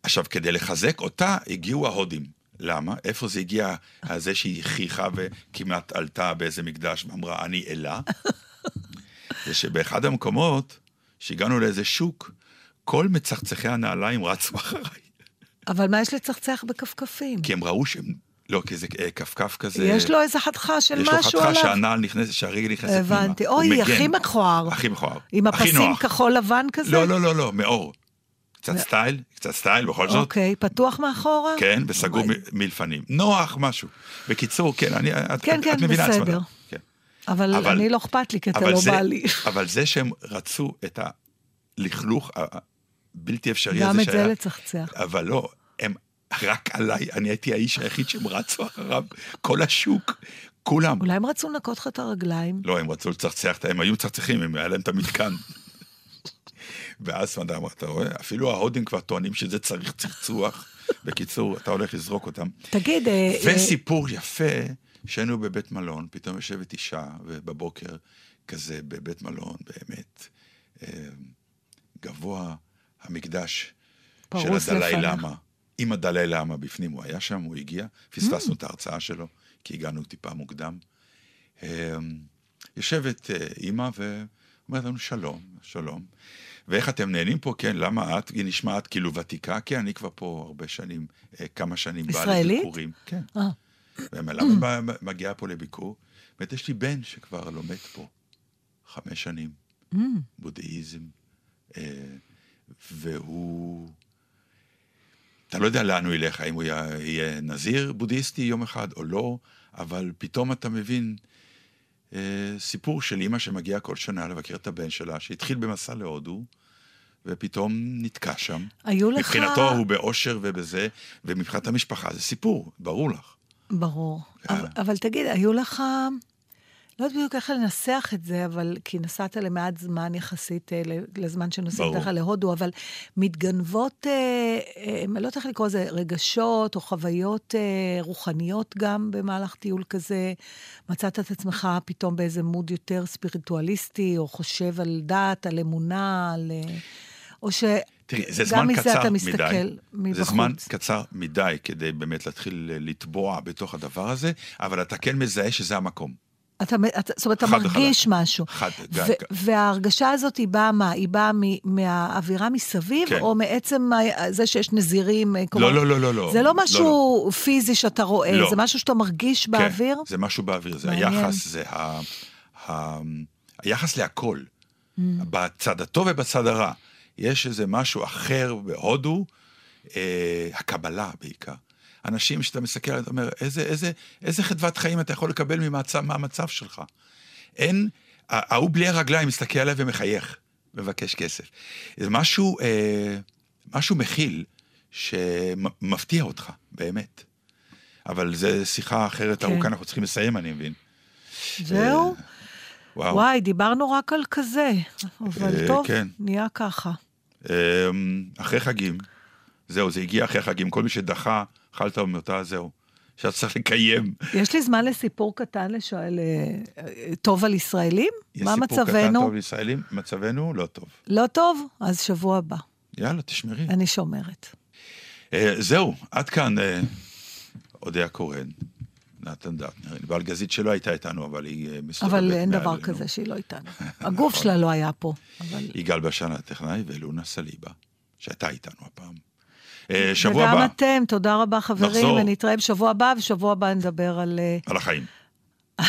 Speaker 2: עכשיו, כדי לחזק אותה, הגיעו ההודים. למה? איפה זה הגיע, זה שהיא חייכה וכמעט עלתה באיזה מקדש ואמרה, אני אלה? זה שבאחד המקומות, שהגענו לאיזה שוק, כל מצחצחי הנעליים רצו אחריי.
Speaker 1: אבל מה יש לצחצח בכפכפים?
Speaker 2: כי הם ראו שהם, לא, כי זה אה, כפכף כזה.
Speaker 1: יש לו איזה חתיכה של
Speaker 2: יש לו
Speaker 1: משהו
Speaker 2: חתיכה
Speaker 1: עליו.
Speaker 2: שהנעל נכנסת, שהרגל נכנסת פנימה.
Speaker 1: הבנתי. אוי. הכי מכוער.
Speaker 2: הכי מכוער.
Speaker 1: עם הפסים. כחול לבן כזה?
Speaker 2: לא, לא, לא, לא, מאור. קצת סטייל, קצת סטייל בכל זאת.
Speaker 1: אוקיי, פתוח מאחורה?
Speaker 2: כן, וסגור מלפנים. נוח, משהו. בקיצור, כן, אני,
Speaker 1: כן,
Speaker 2: את,
Speaker 1: כן,
Speaker 2: את
Speaker 1: בסדר.
Speaker 2: כן.
Speaker 1: אבל
Speaker 2: אבל-
Speaker 1: אני לא אכפת לי, כי אתה לא
Speaker 2: זה-
Speaker 1: בא לי.
Speaker 2: אבל זה שהם רצו את הלכלוך הבלתי אפשרי הזה
Speaker 1: גם את
Speaker 2: שהיה...
Speaker 1: זה לצחצח.
Speaker 2: אבל לא, רק עליי, אני הייתי האיש היחיד שהם רצו אחריו, כל השוק, כולם.
Speaker 1: אולי הם רצו לנקות לך את הרגליים?
Speaker 2: לא, הם רצו לצחצח, הם היו מצחצחים, הם היה להם את המתקן. ואז אמר, אתה רואה, אפילו ההודים כבר טוענים שזה צריך צחצוח. בקיצור, אתה הולך לזרוק אותם.
Speaker 1: תגיד, אה, אה,
Speaker 2: וסיפור יפה, שהיינו בבית מלון, פתאום יושבת אישה, ובבוקר כזה בבית מלון, באמת, אה, גבוה המקדש של הדלאי. למה. עם הדלאי למה בפנים, הוא היה שם, הוא הגיע, פספסנו את ההרצאה שלו, כי הגענו טיפה מוקדם. אה, יושבת אה, אימא ואומרת לנו שלום, שלום. ואיך אתם נהנים פה? כן, למה את? היא נשמעת כאילו ותיקה, כן, אני כבר פה הרבה שנים, אה, כמה שנים. באה
Speaker 1: ישראלית?
Speaker 2: לביקורים. כן.
Speaker 1: אה,
Speaker 2: ולמה מגיעה פה לביקור? באמת, יש לי בן שכבר לומד פה חמש שנים,
Speaker 1: mm,
Speaker 2: בודהיזם, והוא... אתה לא יודע לאן הוא ילך, האם הוא יהיה, נזיר בודהיסטי יום אחד או לא, אבל פתאום אתה מבין אה, סיפור של אימא שמגיעה כל שנה לבקר את הבן שלה, שהתחיל במסע להודו, ופתאום נתקע שם.
Speaker 1: היו לך...
Speaker 2: מבחינתו הוא באושר ובזה, ומבחינת המשפחה זה סיפור, ברור לך.
Speaker 1: ברור.
Speaker 2: אה.
Speaker 1: אבל, אבל תגיד, היו לך... לא יודעת בדיוק איך לנסח את זה, אבל כי נסעת למעט זמן יחסית אה, לזמן שנוסעים. ככה להודו, אבל מתגנבות, אה, אה, אני לא יודעת איך לקרוא לזה, רגשות או חוויות רוחניות גם במהלך טיול כזה. מצאת את עצמך פתאום באיזה מוד יותר ספיריטואליסטי, או חושב על דת, על אמונה, על... או ש...
Speaker 2: תראי, זה זמן קצר מדי.
Speaker 1: מבחוץ.
Speaker 2: זה זמן קצר מדי כדי באמת להתחיל לטבוע בתוך הדבר הזה, אבל אתה כן מזהה שזה המקום.
Speaker 1: אתה, אתה, זאת אומרת, אתה מרגיש
Speaker 2: וחלק.
Speaker 1: משהו.
Speaker 2: חד,
Speaker 1: ו-
Speaker 2: גם-
Speaker 1: וההרגשה הזאת היא באה מה? היא באה מ- מהאווירה מסביב,
Speaker 2: כן.
Speaker 1: או מעצם זה שיש נזירים? אה, כלומר,
Speaker 2: לא, לא, לא, לא.
Speaker 1: זה לא
Speaker 2: לא,
Speaker 1: משהו פיזי שאתה רואה,
Speaker 2: לא.
Speaker 1: זה משהו שאתה מרגיש באוויר?
Speaker 2: כן, זה משהו באוויר, זה
Speaker 1: מעניין.
Speaker 2: היחס, זה ה, ה, היחס להכל. בצד הטוב ובצד הרע. יש איזה משהו אחר בהודו, אה, הקבלה בעיקר. אנשים שאתה מסתכל אתה אומר, איזה, איזה, איזה חדוות חיים אתה יכול לקבל ממצב, מהמצב שלך? אין, ההוא בלי הרגליים מסתכל עליהם ומחייך, מבקש כסף. זה משהו, אה, משהו מכיל שמפתיע אותך, באמת. אבל זו שיחה אחרת
Speaker 1: כן.
Speaker 2: ארוכה, אנחנו צריכים לסיים, אני מבין.
Speaker 1: זהו?
Speaker 2: וואו.
Speaker 1: וואי, דיברנו רק על כזה, אבל
Speaker 2: אה,
Speaker 1: טוב,
Speaker 2: כן.
Speaker 1: נהיה ככה.
Speaker 2: אמ, אחרי חגים, זהו, זה הגיע אחרי חגים, כל מי שדחה, אכלת ומותה, זהו. עכשיו צריך לקיים.
Speaker 1: יש לי זמן לסיפור קטן לשואל, אה, אה, טוב על ישראלים?
Speaker 2: יש
Speaker 1: מה
Speaker 2: סיפור קטן
Speaker 1: מצבנו?
Speaker 2: טוב לישראלים, מצבנו לא טוב.
Speaker 1: לא טוב? אז שבוע הבא.
Speaker 2: יאללה, תשמרי.
Speaker 1: אני שומרת.
Speaker 2: אה, זהו, עד כאן אודיה קורן, נתן דטנר. ענבל גזית שלא הייתה איתנו, אבל היא מסתובבת
Speaker 1: אבל אין דבר. כזה שהיא לא איתנו. הגוף שלה לא היה פה.
Speaker 2: יגאל בשן הטכנאי ולונה סליבה, שהייתה איתנו הפעם. אה, שבוע
Speaker 1: וגם
Speaker 2: הבא,
Speaker 1: אתם, תודה רבה חברים,
Speaker 2: נחזור.
Speaker 1: ונתראה בשבוע הבא, ושבוע הבא נדבר על... אה,
Speaker 2: על החיים.